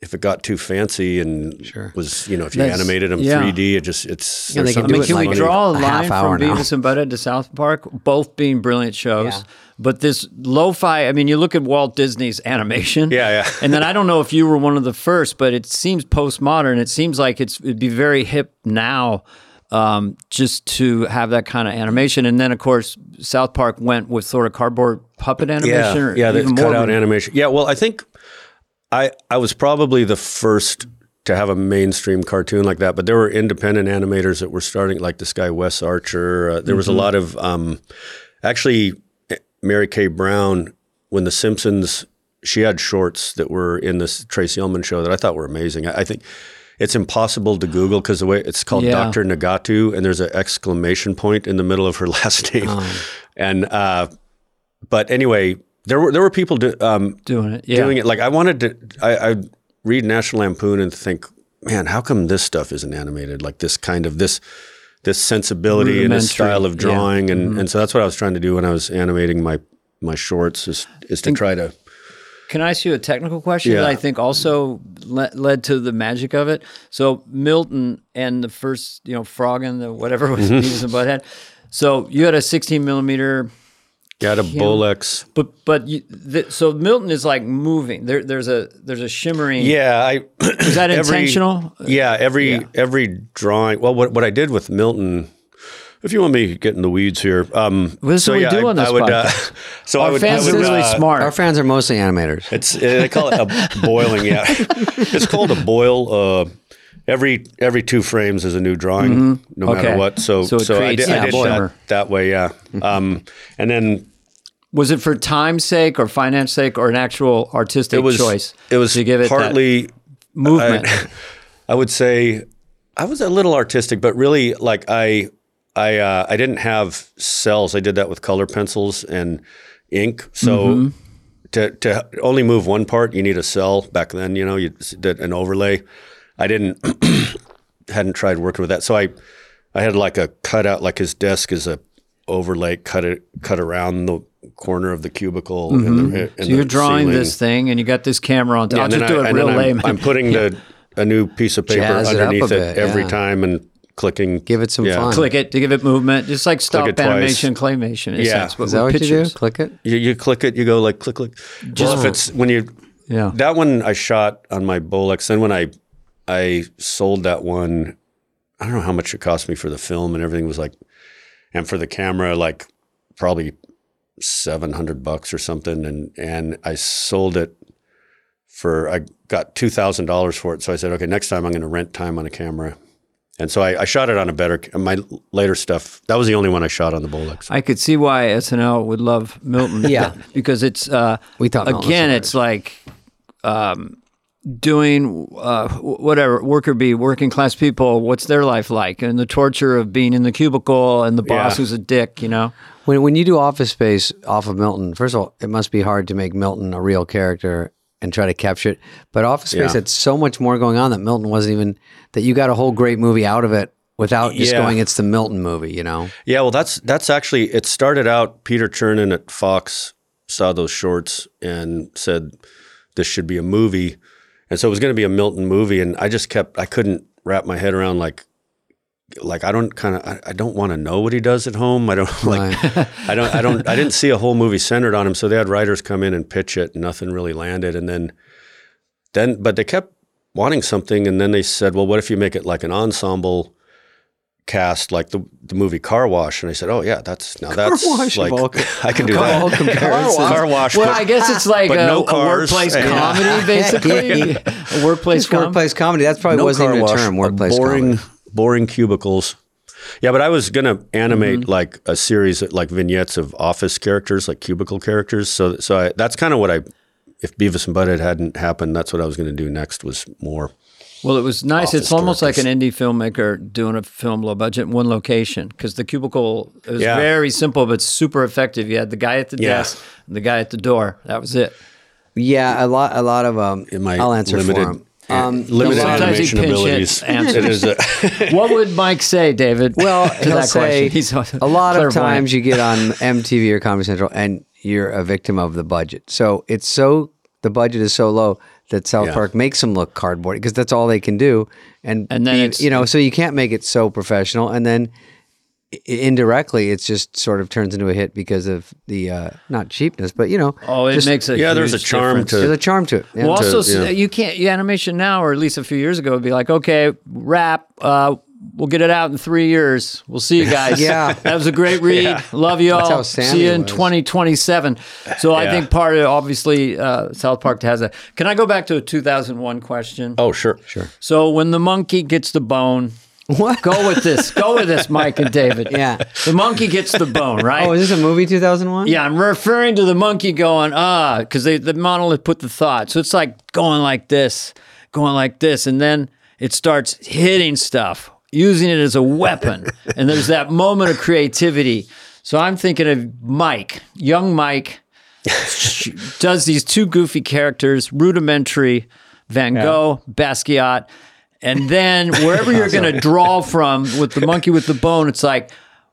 Speaker 3: if it got too fancy and
Speaker 2: Sure.
Speaker 3: was you know if you
Speaker 1: That's-
Speaker 3: animated them
Speaker 1: yeah.
Speaker 3: 3D, it just it's
Speaker 2: Yeah, they can
Speaker 1: I mean,
Speaker 2: it
Speaker 1: can
Speaker 2: like
Speaker 1: we draw a
Speaker 2: a
Speaker 1: line
Speaker 2: half
Speaker 1: from
Speaker 2: now.
Speaker 1: Beavis and Butthead to South Park, both being brilliant shows?
Speaker 2: Yeah.
Speaker 1: But this lo-fi, I mean, you look at Walt Disney's animation.
Speaker 3: Yeah, yeah. (laughs)
Speaker 1: and then I don't know if you were one of the first, but it seems postmodern. It seems like it's it'd be very hip now, um, just to have that kind of animation. And then, of course, South Park went with sort of cardboard puppet animation.
Speaker 3: yeah,
Speaker 1: or
Speaker 3: yeah,
Speaker 1: even
Speaker 3: cut out animation. Yeah, well, I think I I was probably the first to have a mainstream cartoon like that, but there were independent animators that were starting, like this guy Wes Archer. Uh, there was a lot of um, actually Mary Kay Brown when The Simpsons. She had shorts that were in this Tracey Ullman show that I thought were amazing. I, I think it's impossible to Google because the way it's called
Speaker 1: Yeah.
Speaker 3: Dr. Nagatu, and there's an exclamation point in the middle of her (laughs) last name. And uh, but anyway, there were there were people do, um,
Speaker 1: doing it. Yeah.
Speaker 3: doing it. Like I wanted to, I, I read National Lampoon and think, man, how come this stuff isn't animated? Like this kind of this this sensibility and this style of
Speaker 1: yeah.
Speaker 3: drawing, and and so that's what I was trying to do when I was animating my my shorts is is to try to.
Speaker 1: Can I ask you a technical question that I think also le- led to the magic of it? So Milton and the first, you know, Frog and the whatever was
Speaker 3: Mm-hmm.
Speaker 1: Beavis and Butthead. So you had a 16 millimeter,
Speaker 3: Got a Bolex.
Speaker 1: but but you, th- so Milton is like moving. There there's a there's a shimmering.
Speaker 3: Yeah, I (clears throat)
Speaker 1: Is that
Speaker 3: every-
Speaker 1: intentional?
Speaker 3: Yeah, every every drawing. Well, what what I did with Milton. If you want me to get in the weeds here, um,
Speaker 1: Well, this
Speaker 3: so
Speaker 1: what we
Speaker 3: yeah,
Speaker 1: do
Speaker 3: I,
Speaker 1: on this
Speaker 3: I would, uh,
Speaker 1: podcast. (laughs)
Speaker 3: so I
Speaker 1: Our
Speaker 3: would,
Speaker 1: fans
Speaker 3: I
Speaker 1: are really
Speaker 3: uh,
Speaker 1: smart.
Speaker 2: Our fans are mostly animators.
Speaker 3: It's uh, they call it a (laughs) boiling. Yeah, it's called a boil. Uh, every every two frames is a new drawing, no matter
Speaker 1: Mm-hmm. Okay.
Speaker 3: what. So
Speaker 1: So it
Speaker 3: I
Speaker 1: creates
Speaker 3: did, I
Speaker 1: that
Speaker 3: did
Speaker 1: shimmer.
Speaker 3: that that way. Yeah, um, and then
Speaker 1: Was it for time's sake or finance sake or an actual artistic
Speaker 3: It was
Speaker 1: choice?
Speaker 3: It was
Speaker 1: to give it
Speaker 3: partly
Speaker 1: movement.
Speaker 3: I, (laughs) I would say I was a little artistic, but really like I I uh, I didn't have cells. I did that with color pencils and ink. So
Speaker 1: Mm-hmm.
Speaker 3: to to only move one part, you need a cell. Back then, you know, you did an overlay. I didn't (clears throat) hadn't tried working with that, so I I had like a cutout, like his desk is a overlay cut it cut around the corner of the cubicle. And the, and
Speaker 1: Mm-hmm. so you're
Speaker 3: the
Speaker 1: drawing
Speaker 3: ceiling.
Speaker 1: this thing, and you got this camera on.
Speaker 3: Yeah,
Speaker 1: I'll just do
Speaker 3: I,
Speaker 1: it real
Speaker 3: I'm, I'm putting the (laughs) a new piece of paper
Speaker 2: Jazz it up a
Speaker 3: underneath it,
Speaker 2: bit,
Speaker 3: every
Speaker 2: yeah.
Speaker 3: time and clicking.
Speaker 2: Give it some fun.
Speaker 1: click it to give it movement, just like stop
Speaker 3: it twice.
Speaker 1: animation, claymation.
Speaker 3: Yeah.
Speaker 1: sense, but
Speaker 2: Is that
Speaker 1: with
Speaker 2: what you do? Click it.
Speaker 3: You, you click it, you go like click click. Well, if it's when you
Speaker 1: Yeah.
Speaker 3: that one I shot on my Bolex. Then when I I sold that one, I don't know how much it cost me for the film and everything was like, and for the camera like probably seven hundred bucks or something. And and I sold it for I got two thousand dollars for it. So I said, okay, next time I'm going to rent time on a camera. And so I, I shot it on a better my later stuff. That was the only one I shot on the Bolex.
Speaker 1: I could see why SNL would love Milton. (laughs)
Speaker 2: Yeah.
Speaker 1: because it's uh,
Speaker 2: We thought Milton
Speaker 1: again,
Speaker 2: hilarious.
Speaker 1: it's like um, doing uh, whatever worker bee, working class people. What's their life like, and the torture of being in the cubicle and the boss
Speaker 3: Yeah.
Speaker 1: who's a dick. You know,
Speaker 2: When when you do Office Space off of Milton, first of all, it must be hard to make Milton a real character and try to capture it. But Office Space
Speaker 3: Yeah.
Speaker 2: had so much more going on that Milton wasn't even that you got a whole great movie out of it without just
Speaker 3: Yeah.
Speaker 2: going it's the Milton movie, you know.
Speaker 3: Yeah, well, that's that's actually it. Started out Peter Chernin at Fox saw those shorts and said this should be a movie, and so it was going to be a Milton movie, and I just kept I couldn't wrap my head around like like I don't kind of I, I don't want to know what he does at home. I don't (laughs) like I don't I don't I didn't see a whole movie centered on him. So they had writers come in and pitch it, and nothing really landed, and then then but they kept wanting something, and then they said, well, what if you make it like an ensemble? cast like the the movie Car Wash, and I said, "Oh yeah, that's now that's
Speaker 2: Wash of
Speaker 3: like
Speaker 2: all- (laughs)
Speaker 3: I can do
Speaker 2: Car
Speaker 3: that."
Speaker 2: all comparisons.
Speaker 3: Car Wash,
Speaker 1: well,
Speaker 3: but,
Speaker 1: I guess it's like a,
Speaker 3: no
Speaker 1: a workplace
Speaker 3: Yeah.
Speaker 1: comedy, (laughs) basically. a workplace
Speaker 2: It's
Speaker 1: comedy.
Speaker 2: workplace comedy. That's probably
Speaker 3: no
Speaker 2: wasn't
Speaker 3: car
Speaker 2: even a
Speaker 3: wash,
Speaker 2: term.
Speaker 3: a
Speaker 2: Workplace
Speaker 3: boring,
Speaker 2: comedy.
Speaker 3: Boring cubicles. Yeah, but I was gonna animate
Speaker 2: Mm-hmm.
Speaker 3: like a series of like vignettes of office characters, like cubicle characters. So, so I, that's kind of what I. If Beavis and Butthead hadn't happened, that's what I was going to do next. Was more.
Speaker 1: Well, it was nice. It's almost like an indie filmmaker doing a film low budget in one location because the cubicle it was
Speaker 3: Yeah.
Speaker 1: very simple but super effective. You had the guy at the
Speaker 3: Yeah.
Speaker 1: desk and the guy at the door. That was it.
Speaker 2: Yeah, a lot a lot of um
Speaker 3: In my
Speaker 2: I'll answer
Speaker 3: limited,
Speaker 2: for him. Um,
Speaker 3: limited
Speaker 1: sometimes he
Speaker 3: animation
Speaker 1: pinch hit
Speaker 3: abilities. (laughs) It is a,
Speaker 1: what would Mike say, David?
Speaker 2: Well,
Speaker 1: to
Speaker 2: he'll
Speaker 1: that
Speaker 2: say
Speaker 1: question? He's
Speaker 2: a lot of times you get on (laughs) MTV or Comedy Central and you're a victim of the budget. So it's so the budget is so low that South
Speaker 3: Yeah.
Speaker 2: Park makes them look cardboard because that's all they can do. And
Speaker 1: And then
Speaker 2: be-
Speaker 1: it's-
Speaker 2: you know, so you can't make it so professional. And then i- indirectly, it's just sort of turns into a hit because of the uh, not cheapness, but you know,
Speaker 1: Oh, it
Speaker 2: just-
Speaker 1: makes a
Speaker 3: yeah, there's a charm
Speaker 1: difference.
Speaker 3: to- it.
Speaker 2: there's a charm to it. Yeah.
Speaker 1: Well, also,
Speaker 3: to- yeah.
Speaker 1: you can't you animation now, or at least a few years ago, would be like, okay, wrap. Uh, we'll get it out in three years. We'll see you (laughs) guys.
Speaker 2: Yeah.
Speaker 1: that was a great (laughs) read. Love you all.
Speaker 2: how
Speaker 1: see you in 2027. So I think part of obviously uh, South Park has a. Can I go back to a 2001 question?
Speaker 3: oh sure, sure.
Speaker 1: So when the monkey gets the bone,
Speaker 2: What?
Speaker 1: go with this. Go with this, Mike and David. (laughs)
Speaker 2: Yeah.
Speaker 1: The monkey gets the bone, right?
Speaker 2: Oh, is this a movie 2001?
Speaker 1: Yeah, I'm referring to the monkey going, ah, because the monolith put the thought. So it's like going like this, going like this, and then it starts hitting stuff, using it as a weapon. (laughs) and there's that moment of creativity. So I'm thinking of Mike, young Mike, (laughs) does these two goofy characters, rudimentary, Van Gogh, Basquiat. And then (laughs) wherever you're going to draw from with the monkey with the bone, it's like,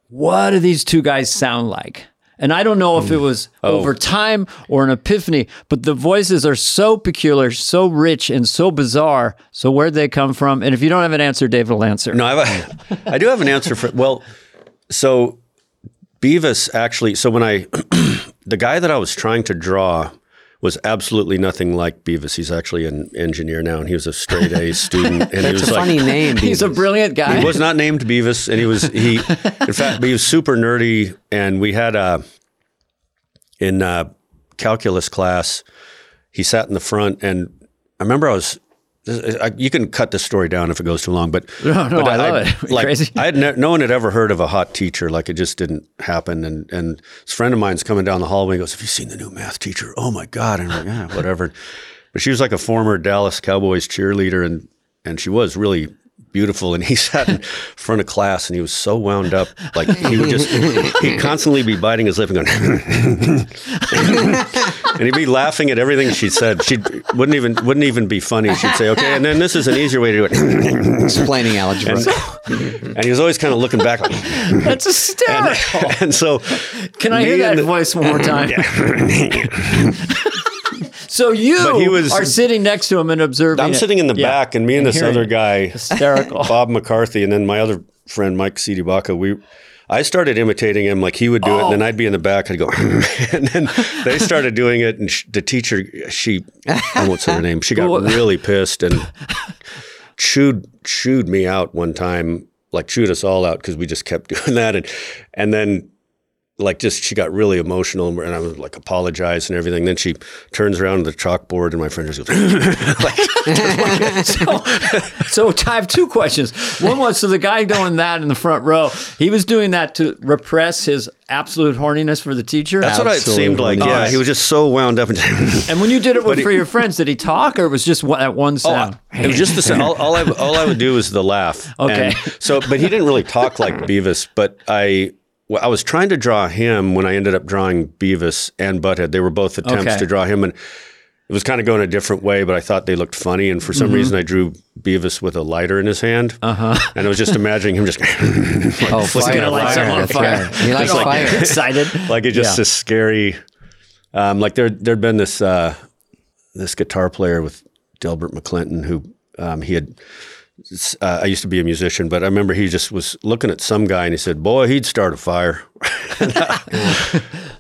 Speaker 1: what do these two guys sound like? And I don't know if it hmm. was oh. over time or an epiphany, but the voices are so peculiar, so rich, and so bizarre. So where'd they come from? And if you don't have an answer, David will answer.
Speaker 3: No, I, have a, (laughs) I do have an answer for. Well, so Beavis actually. So when I, (clears throat) the guy that I was trying to draw was absolutely nothing like Beavis. He's actually an engineer now, and he was a straight A student. And he was
Speaker 2: a
Speaker 3: like,
Speaker 2: funny name. (laughs)
Speaker 1: He's a brilliant guy.
Speaker 3: he was not named Beavis, and he was he. In (laughs) fact, he was super nerdy, and we had a in uh, calculus class. He sat in the front, and I remember I was I, Uh, you can cut the story down if it goes too long, but (laughs)
Speaker 1: No, no,
Speaker 3: but
Speaker 1: I love it. (laughs)
Speaker 3: Like
Speaker 1: crazy?
Speaker 3: I had ne- no one had ever heard of a hot teacher. Like it just didn't happen. And and this friend of mine's coming down the hallway and goes, "Have you seen the new math teacher? Oh my god!" And I'm like, "Yeah, whatever." But she was like a former Dallas Cowboys cheerleader, and and she was really beautiful. And he (laughs) sat in front of class, and he was so wound up, like he would just he'd constantly be biting his lip and going, (laughs) and he'd be laughing at everything she said. She wouldn't even wouldn't even be funny. She'd say, "Okay," and then this is an easier way to do it.
Speaker 2: Explaining algebra.
Speaker 3: and he was always kind of looking back. Like,
Speaker 1: That's hysterical. (laughs)
Speaker 3: and so,
Speaker 1: Can I hear that
Speaker 3: and the-
Speaker 1: voice one more time? So you
Speaker 3: was-
Speaker 1: are sitting next to him and observing.
Speaker 3: I'm
Speaker 1: it.
Speaker 3: sitting in the
Speaker 1: Yeah.
Speaker 3: back, and me and
Speaker 1: And
Speaker 3: this other guy,
Speaker 1: Hysterical. (laughs)
Speaker 3: Bob McCarthy, and then my other friend Mike Sidibaka, we. I started imitating him like he would do it, and then oh. I'd be in the back. I'd go, (laughs) and then they started doing it, and sh- the teacher, she, I won't say her name, she got (laughs) really pissed and chewed chewed me out one time, like chewed us all out because we just kept doing that, and and then like just she got really emotional and I was like apologize and everything. Then she turns around to the chalkboard and my friend just goes (laughs) (laughs)
Speaker 1: so, so I have two questions. One was so the guy doing that in the front row, he was doing that to repress his absolute horniness for the teacher.
Speaker 3: That's what it seemed like. Yeah,
Speaker 1: Oh.
Speaker 3: he was just so wound up. And (laughs)
Speaker 1: and when you did it with,
Speaker 3: he-
Speaker 1: for your friends, did he talk or it was just one, that one
Speaker 3: Oh,
Speaker 1: sound?
Speaker 3: it was just the sound. All, all I all I would do was the laugh.
Speaker 1: Okay.
Speaker 3: And so, but he didn't really talk like Beavis. But I, well, I was trying to draw him when I ended up drawing Beavis and Butthead. They were both attempts
Speaker 1: Okay.
Speaker 3: to draw him, and it was kind of going a different way. But I thought they looked funny, and for some
Speaker 1: Mm-hmm.
Speaker 3: reason, I drew Beavis with a lighter in his hand. Uh
Speaker 1: Uh-huh.
Speaker 3: And I was just imagining him just (laughs) like,
Speaker 2: Oh,
Speaker 1: He's gonna light someone on fire.
Speaker 2: He likes
Speaker 1: Like,
Speaker 2: fire. (laughs)
Speaker 1: Excited.
Speaker 3: like it's just
Speaker 1: Yeah.
Speaker 3: this scary. Um, like there, there'd been this uh, this guitar player with Delbert McClinton who um, he had. Uh, I used to be a musician, but I remember he just was looking at some guy and he said, "Boy, he'd start a fire." (laughs) and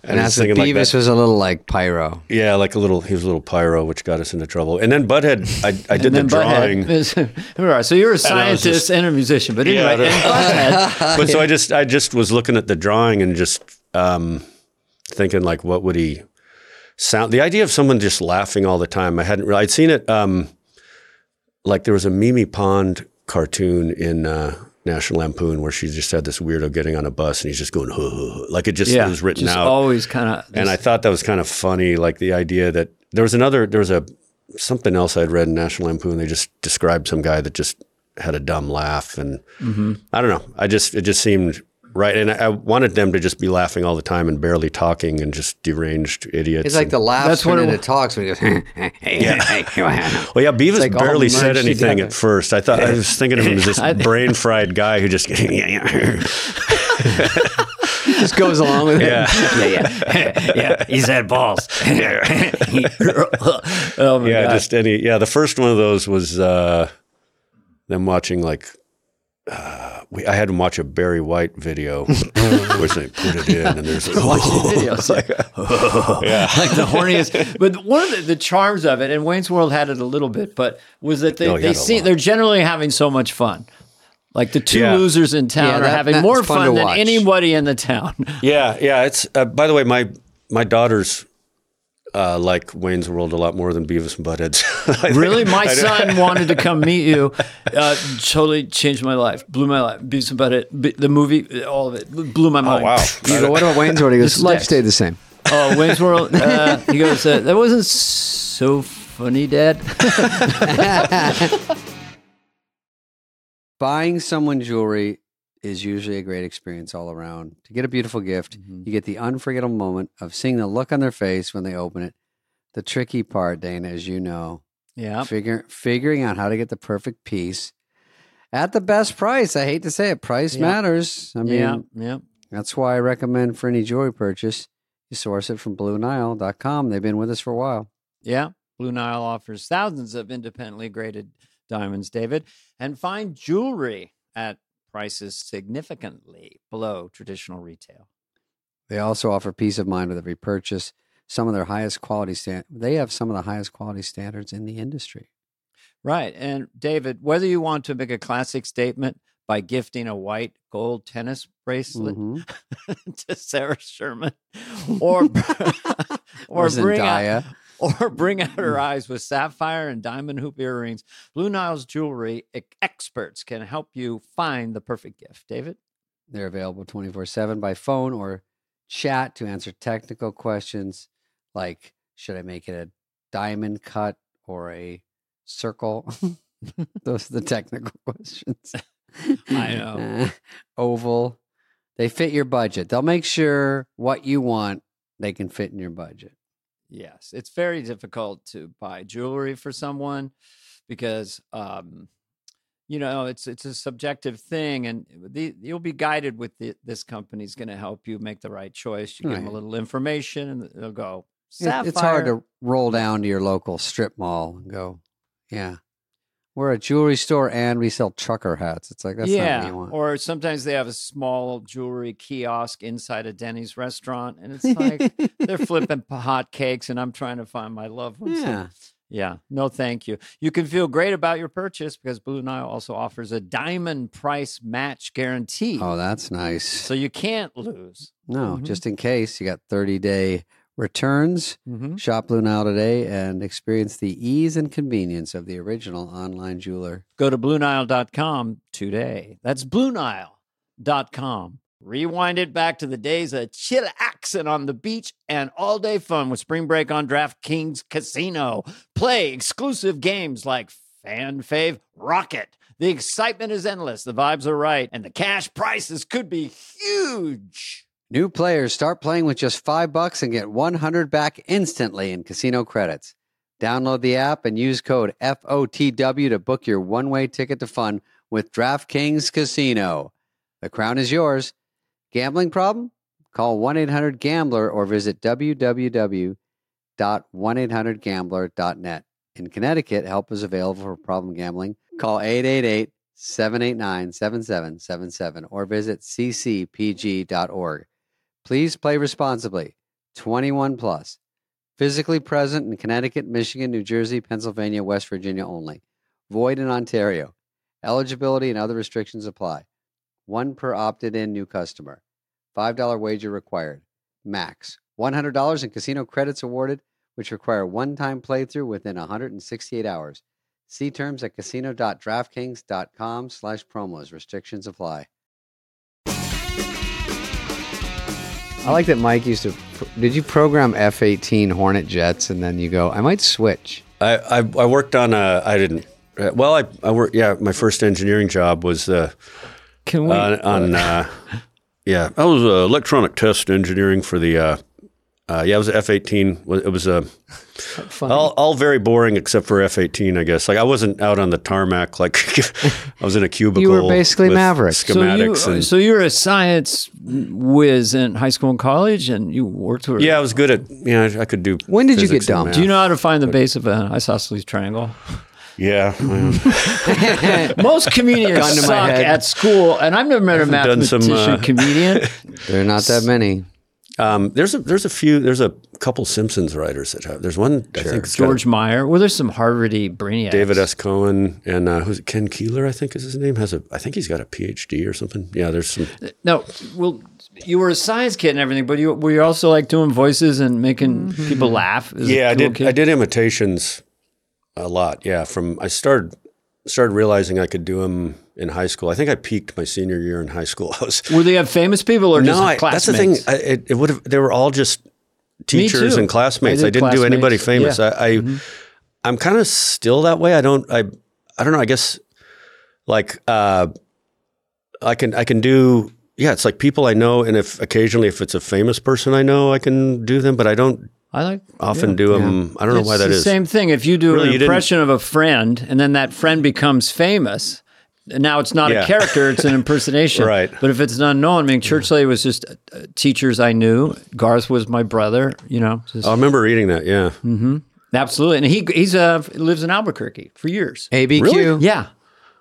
Speaker 2: And that's
Speaker 3: thinking like that.
Speaker 2: was a little like pyro.
Speaker 3: Yeah, like a little. He was a little pyro, which got us into trouble. And then Butthead, I, I did the
Speaker 1: And
Speaker 3: drawing.
Speaker 1: Is- (laughs) right, so you're a scientist
Speaker 3: just-
Speaker 1: and a musician, but
Speaker 3: Yeah,
Speaker 1: anyway, and Butthead, (laughs)
Speaker 3: but so I just I just was looking at the drawing and just um, thinking like, what would he sound? The idea of someone just laughing all the time. I hadn't. really I'd seen it. Um, like there was a Mimi Pond cartoon in uh, National Lampoon where she just had this weirdo getting on a bus and he's just going huh, huh, huh. like it just
Speaker 1: yeah,
Speaker 3: was written
Speaker 1: just
Speaker 3: out.
Speaker 1: always kind of.
Speaker 3: and I thought that was kind of funny, like the idea that there was another, there was a something else I'd read in National Lampoon. They just described some guy that just had a dumb laugh, and
Speaker 1: Mm-hmm.
Speaker 3: I don't know. I just it just seemed right, and I, I wanted them to just be laughing all the time and barely talking and just deranged idiots.
Speaker 2: It's like the laugh
Speaker 1: That's what
Speaker 2: when
Speaker 1: it
Speaker 2: it talks when he goes, (laughs) hey, hey, hey, hey.
Speaker 3: Well, yeah, Beavis
Speaker 2: like
Speaker 3: barely said anything
Speaker 2: together.
Speaker 3: at first. I thought I was thinking of him as this (laughs) brain fried guy who just (laughs)
Speaker 2: just goes along with it.
Speaker 3: yeah.
Speaker 1: yeah, yeah, he's had balls. oh my
Speaker 3: yeah,
Speaker 1: God.
Speaker 3: just any. Yeah, the first one of those was uh, them watching like. Uh, we, I had them watch a Barry White video, (laughs) which they put it in, and there's (laughs) like,
Speaker 1: videos. (laughs)
Speaker 3: yeah,
Speaker 1: like the horniest. But one of the, the charms of it, and Wayne's World had it a little bit, but was that they,
Speaker 3: Oh,
Speaker 1: they see
Speaker 3: lot.
Speaker 1: they're generally having so much fun. Like the two
Speaker 3: Yeah.
Speaker 1: losers in town
Speaker 2: Yeah,
Speaker 1: are
Speaker 2: that-
Speaker 1: having more
Speaker 2: fun
Speaker 1: fun, than
Speaker 2: watch.
Speaker 1: anybody in the town.
Speaker 3: yeah, yeah. It's uh, by the way, my my daughters uh, like Wayne's World a lot more than Beavis and Butthead. (laughs) I think-
Speaker 1: really, my son wanted to come meet you. (laughs) Uh, totally changed my life, blew my life. Beats about it. B- The movie, all of it, blew my
Speaker 3: Oh
Speaker 1: mind.
Speaker 3: wow!
Speaker 2: You go, what about Wayne's World? He goes, life stayed the same.
Speaker 1: Oh, Wayne's World. (laughs) Uh, he goes, uh, that wasn't so funny, Dad.
Speaker 2: Buying someone jewelry is usually a great experience all around. To get a beautiful gift,
Speaker 1: Mm-hmm.
Speaker 2: you get the unforgettable moment of seeing the look on their face when they open it. The tricky part, Dana, as you know,
Speaker 1: Yeah.
Speaker 2: figure, figuring out how to get the perfect piece at the best price. I hate to say it, price
Speaker 1: Yeah.
Speaker 2: matters. I mean,
Speaker 1: Yeah. Yeah.
Speaker 2: that's why I recommend for any jewelry purchase, you source it from BlueNile.com. They've been with us for a while.
Speaker 1: Yeah. Blue Nile offers thousands of independently graded diamonds, David, and find jewelry at prices significantly below traditional retail.
Speaker 2: They also offer peace of mind with every purchase. Some of their highest quality stand. They have some of the highest quality standards in the industry.
Speaker 1: Right. And David, whether you want to make a classic statement by gifting a white gold tennis bracelet
Speaker 2: Mhm. (laughs)
Speaker 1: to Sarah Sherman (laughs) or or
Speaker 2: Or
Speaker 1: bring
Speaker 2: Zendaya.
Speaker 1: Or bring out her eyes with sapphire and diamond hoop earrings. Blue Nile's jewelry experts can help you find the perfect gift. David?
Speaker 2: They're available 24 7 by phone or chat to answer technical questions like should I make it a diamond cut or a circle? (laughs) Those are the technical (laughs) questions.
Speaker 1: I know.
Speaker 2: Uh, oval. They fit your budget. They'll make sure what you want, they can fit in your budget.
Speaker 1: Yes, it's very difficult to buy jewelry for someone because um, you know it's it's a subjective thing, and the, you'll be guided with the, this company's going to help you make the right choice. You give them a little information, and they'll go.
Speaker 2: It- it's hard to roll down to your local strip mall and go, yeah, we're a jewelry store and we sell trucker hats. It's like, that's not
Speaker 1: yeah,
Speaker 2: what you want.
Speaker 1: or sometimes they have a small jewelry kiosk inside a Denny's restaurant, and it's like (laughs) they're flipping hot cakes, and I'm trying to find my loved ones. So,
Speaker 2: yeah.
Speaker 1: yeah, no, thank you. You can feel great about your purchase because Blue Nile also offers a diamond price match guarantee,
Speaker 2: Oh, that's nice.
Speaker 1: so you can't lose.
Speaker 2: no,
Speaker 1: Mhm.
Speaker 2: just in case you got 30 day returns.
Speaker 1: Mm-hmm.
Speaker 2: Shop Blue Nile today and experience the ease and convenience of the original online jeweler.
Speaker 1: Go to BlueNile.com today. That's BlueNile.com. Rewind it back to the days of chill chillaxing on the beach and all day fun with spring break on DraftKings Casino. Play exclusive games like Fan Fave Rocket. The excitement is endless, the vibes are right, and the cash prizes could be huge.
Speaker 2: New players start playing with just five bucks and get 100 back instantly in casino credits. Download the app and use code FOTW to book your one way ticket to fun with DraftKings Casino. The crown is yours. Gambling problem? Call 1 800 Gambler or visit www.1800Gambler.net. In Connecticut, help is available for problem gambling. Call 888 789 7777 or visit ccpg.org. Please play responsibly. 21 plus. Physically present in Connecticut, Michigan, New Jersey, Pennsylvania, West Virginia only. Void in Ontario. Eligibility and other restrictions apply. One per opted in new customer. $5 wager required. Max. $100 in casino credits awarded, which require one time playthrough within 168 hours. See terms at casino.draftkings.com slash promos. Restrictions apply. I like that Mike used to. Did you program F 18 Hornet jets and then you go, I might switch?
Speaker 3: I, I, I worked on a, I didn't, uh, well, I, I worked, yeah, my first engineering job was uh,
Speaker 1: Can we?
Speaker 3: on, on uh, yeah, I was uh, electronic test engineering for the, uh, uh, yeah, it was F 18. It was uh, all, all very boring except for F 18, I guess. Like I wasn't out on the tarmac, like (laughs) I was in a cubicle.
Speaker 2: You were basically
Speaker 3: with
Speaker 2: Maverick.
Speaker 3: Schematics.
Speaker 1: so, you,
Speaker 3: and,
Speaker 1: so you're a science whiz in high school and college, and you worked with.
Speaker 3: yeah, I was good at, yeah, I could do.
Speaker 2: When did you get
Speaker 3: and
Speaker 2: dumped?
Speaker 1: Do you know how to find the base of an isosceles triangle?
Speaker 3: Yeah. (laughs)
Speaker 1: Most comedians
Speaker 2: Gun to my
Speaker 1: suck at school, and I've never met a
Speaker 3: Haven't done some,
Speaker 1: mathematician
Speaker 3: uh,
Speaker 1: comedian. (laughs)
Speaker 2: There are not that many.
Speaker 3: Um, there's a there's a few there's a couple Simpsons writers that have. There's one I think it's got
Speaker 1: George Meyer. Well, there's some Harvardy brainiacs.
Speaker 3: David X. Cohen and uh, who's it? Ken Keeler, I think is his name. Has a I think he's got a PhD or something. Yeah, there's some.
Speaker 1: No, well, you were a science kid and everything, but you were you also like doing voices and making people laugh? as a
Speaker 3: Yeah, I did.
Speaker 1: kid?
Speaker 3: I did imitations a lot. Yeah, from I started started realizing I could do them in high school. I think I peaked my senior year in high school. (laughs) I was
Speaker 1: Were they have famous people or just
Speaker 3: no, I, that's the thing. I, it, it would have. They were all just teachers and classmates.
Speaker 1: I did
Speaker 3: didn't do anybody famous.
Speaker 1: Yeah. Mm-hmm.
Speaker 3: I, I I'm kind of still that way. I don't. I I don't know. I guess like uh, I can I can do. Yeah, it's like people I know, and if occasionally if it's a famous person I know, I can do them. But I don't
Speaker 1: I like.
Speaker 3: often do them. I don't know
Speaker 1: It's
Speaker 3: why that
Speaker 1: the
Speaker 3: is.
Speaker 1: Same thing. If you do
Speaker 3: Really,
Speaker 1: an impression of a friend, and then that friend becomes famous, now it's not a character; it's an (laughs) impersonation.
Speaker 3: Right.
Speaker 1: But if it's an unknown, I mean, Church Lady was just uh, teachers I knew. Garth was my brother. You know, just,
Speaker 3: I remember reading that. Yeah.
Speaker 1: absolutely. And he he's uh, lives in Albuquerque for years.
Speaker 2: ABQ.
Speaker 3: Really?
Speaker 1: Yeah.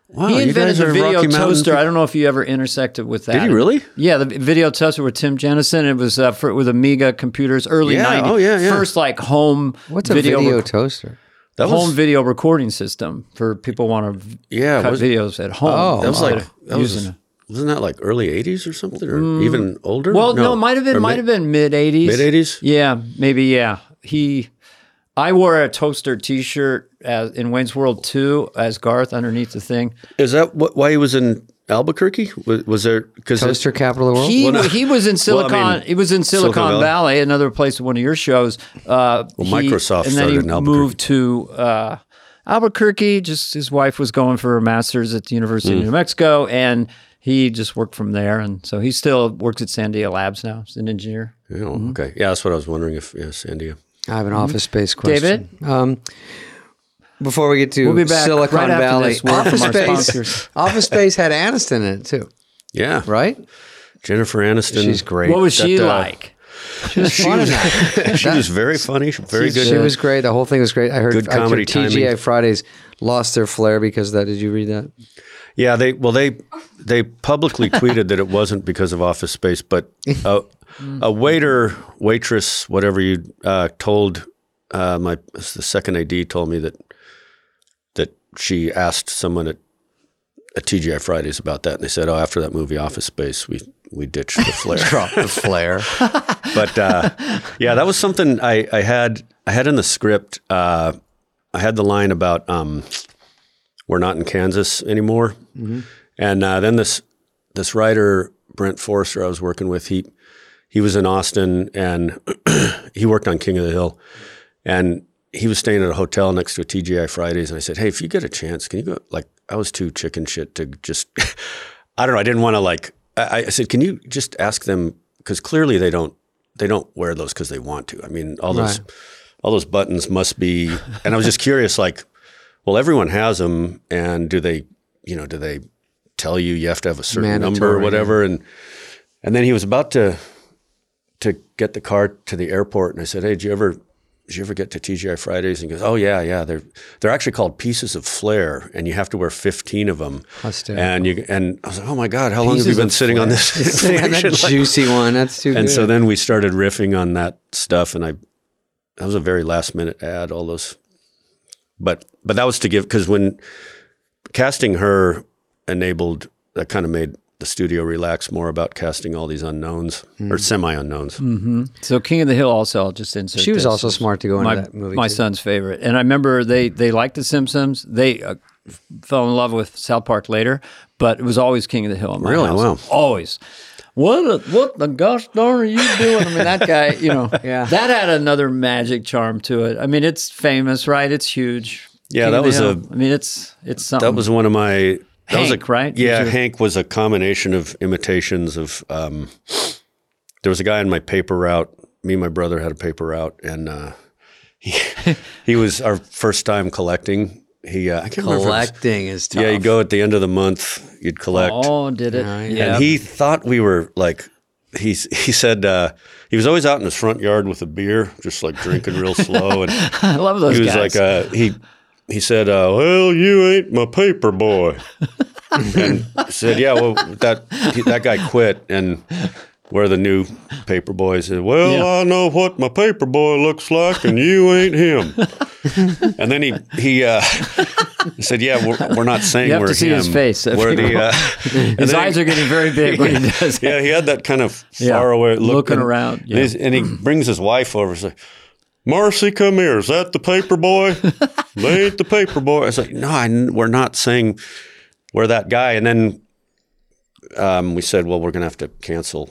Speaker 3: Wow,
Speaker 1: he
Speaker 3: you
Speaker 1: invented
Speaker 3: guys
Speaker 1: the
Speaker 3: are
Speaker 1: video toaster.
Speaker 3: people.
Speaker 1: I don't know if you ever intersected with that.
Speaker 3: Did he really?
Speaker 1: Yeah, the video toaster with Tim Jenison. It was uh, for, with Amiga computers, early
Speaker 3: Yeah,
Speaker 1: 90s.
Speaker 3: oh, yeah, yeah.
Speaker 1: First, like home
Speaker 2: What's a video,
Speaker 1: rec-
Speaker 2: toaster?
Speaker 3: That
Speaker 1: home
Speaker 3: was
Speaker 1: video recording system for people want to
Speaker 3: yeah.
Speaker 1: cut
Speaker 3: Was,
Speaker 1: videos at home.
Speaker 2: Oh,
Speaker 3: that was like that was wasn't that like early '80s or something, or mm. even older?
Speaker 1: well, no, it might have been might
Speaker 3: mid-
Speaker 1: have been mid '80s.
Speaker 3: mid '80s.
Speaker 1: Yeah, maybe. Yeah, he. I wore a toaster T-shirt as, in Wayne's World 2 as Garth underneath the thing.
Speaker 3: Is that what, why he was in Albuquerque? Was, was there because
Speaker 2: Toaster capital of the world.
Speaker 1: He
Speaker 3: Well, no.
Speaker 1: he was in
Speaker 3: Well, I
Speaker 1: Silicon.
Speaker 3: mean,
Speaker 1: he was in Silicon,
Speaker 3: Silicon
Speaker 1: Valley.
Speaker 3: Valley.
Speaker 1: another place at one of your shows. Uh,
Speaker 3: Well,
Speaker 1: he-
Speaker 3: Microsoft
Speaker 1: and then he
Speaker 3: started in Albuquerque.
Speaker 1: moved to uh, Albuquerque. Just his wife was going for a master's at the University
Speaker 3: Mm.
Speaker 1: of New Mexico, and he just worked from there. And so he still works at Sandia Labs now. He's an engineer.
Speaker 3: Oh, okay. Yeah, that's what I was wondering if yeah, Sandia.
Speaker 2: I have an office space question.
Speaker 1: David?
Speaker 2: Um, before we get to
Speaker 1: We'll be back
Speaker 2: Silicon
Speaker 1: right after
Speaker 2: Valley,
Speaker 1: this
Speaker 2: Office Space. Office Space had Aniston in it too,
Speaker 3: Yeah,
Speaker 2: right?
Speaker 3: Jennifer Aniston.
Speaker 2: She's great.
Speaker 1: What was she
Speaker 3: That, uh,
Speaker 1: like?
Speaker 2: She was (laughs) fun in that. (laughs)
Speaker 3: She was very funny, very good.
Speaker 2: She was great. The whole thing was great. I heard,
Speaker 3: Good
Speaker 2: I heard
Speaker 3: comedy
Speaker 2: TGI
Speaker 3: timing.
Speaker 2: Fridays lost their flair because of that. Did you read that?
Speaker 3: Yeah, they well they they publicly tweeted that it wasn't because of Office Space, but a, a waiter, waitress, whatever you uh, told uh, my the second AD told me that that she asked someone at at TGI Fridays about that, and they said, "Oh, after that movie Office Space, we we ditched the flare, (laughs)
Speaker 2: Drop the flair. (laughs)
Speaker 3: but uh, yeah, that was something I, I had I had in the script. Uh, I had the line about um, we're not in Kansas anymore, and uh, then this this writer Brent Forrester I was working with he he was in Austin and (clears throat) he worked on King of the Hill, and he was staying at a hotel next to a TGI Fridays, and I said, hey, if you get a chance, can you go? Like I was too chicken shit to just (laughs) I don't know. I didn't want to like. I, I said, can you just ask them because clearly they don't they don't wear those because they want to. I mean, all those all those buttons must be. And I was just curious, like, well, everyone has them, and do they, you know, do they tell you you have to have a certain number or whatever? And and then he was about to to get the car to the airport, and I said, hey, did you ever did you ever get to TGI Fridays? And goes, oh yeah, yeah. They're they're actually called pieces of flair, and you have to wear fifteen of them.
Speaker 2: Hysterical.
Speaker 3: And you and I was like, oh my god, how long have you been sitting on this? (laughs)
Speaker 2: Sitting on that?
Speaker 3: Like, (laughs)
Speaker 2: juicy one. That's too
Speaker 3: and
Speaker 2: good.
Speaker 3: so then we started riffing on that stuff, and I that was a very last minute ad. All those, but but that was to give because when casting her enabled that kind of made the studio relax more about casting all these unknowns
Speaker 2: Hmm.
Speaker 3: or semi unknowns.
Speaker 1: So King of the Hill also I'll just insert.
Speaker 2: She was
Speaker 1: this.
Speaker 2: also smart to go into
Speaker 1: my,
Speaker 2: that movie.
Speaker 1: My
Speaker 2: too.
Speaker 1: son's favorite, and I remember they they liked The Simpsons. They uh, fell in love with South Park later, but it was always King of the Hill. In my
Speaker 3: Really?
Speaker 1: house.
Speaker 3: Wow.
Speaker 1: Always. What a, what the gosh darn are you doing? I mean, that guy, you know, (laughs)
Speaker 2: Yeah.
Speaker 1: that had another magic charm to it. I mean, it's famous, right? It's huge.
Speaker 3: Yeah,
Speaker 1: King
Speaker 3: that was
Speaker 1: Hill.
Speaker 3: a-
Speaker 1: I mean, it's it's something.
Speaker 3: That was one of my. That was
Speaker 1: Hank,
Speaker 3: a,
Speaker 1: right?
Speaker 3: Yeah,
Speaker 1: Was your-
Speaker 3: Hank was a combination of imitations of. Um, there was a guy in my paper route. Me and my brother had a paper route, and uh, he he was our first time collecting. He uh, I can't remember. was-
Speaker 2: Collecting is tough.
Speaker 3: Yeah, you go at the end of the month, you'd collect.
Speaker 1: Oh, did it?
Speaker 2: Yeah,
Speaker 1: Yeah.
Speaker 3: And he thought we were like, he's, he said uh, he was always out in his front yard with a beer, just like drinking real slow. And (laughs)
Speaker 1: I love those
Speaker 3: he was
Speaker 1: guys.
Speaker 3: like, uh, he he said, uh, "Well, you ain't my paper boy," (laughs) and said, "Yeah, well, that that guy quit, and we're the new paper boy." He said, "Well,
Speaker 1: Yeah.
Speaker 3: I know what my paper boy looks like, and you ain't him." (laughs) and then he he uh, said, "Yeah, we're, we're not saying
Speaker 1: You have
Speaker 3: we're
Speaker 1: to see his face
Speaker 3: We're the uh, (laughs)
Speaker 1: His eyes are getting very big when he does that.
Speaker 3: yeah, he had that kind of
Speaker 1: Yeah,
Speaker 3: away look
Speaker 1: looking
Speaker 3: and-
Speaker 1: around,
Speaker 3: And,
Speaker 1: yeah.
Speaker 3: he's- and he brings his wife over and says, Marcy, come here. Is that the paper boy? (laughs) they ain't the paper boy. I was like, no, I, we're not saying we're that guy. And then um, we said, well, we're going to have to cancel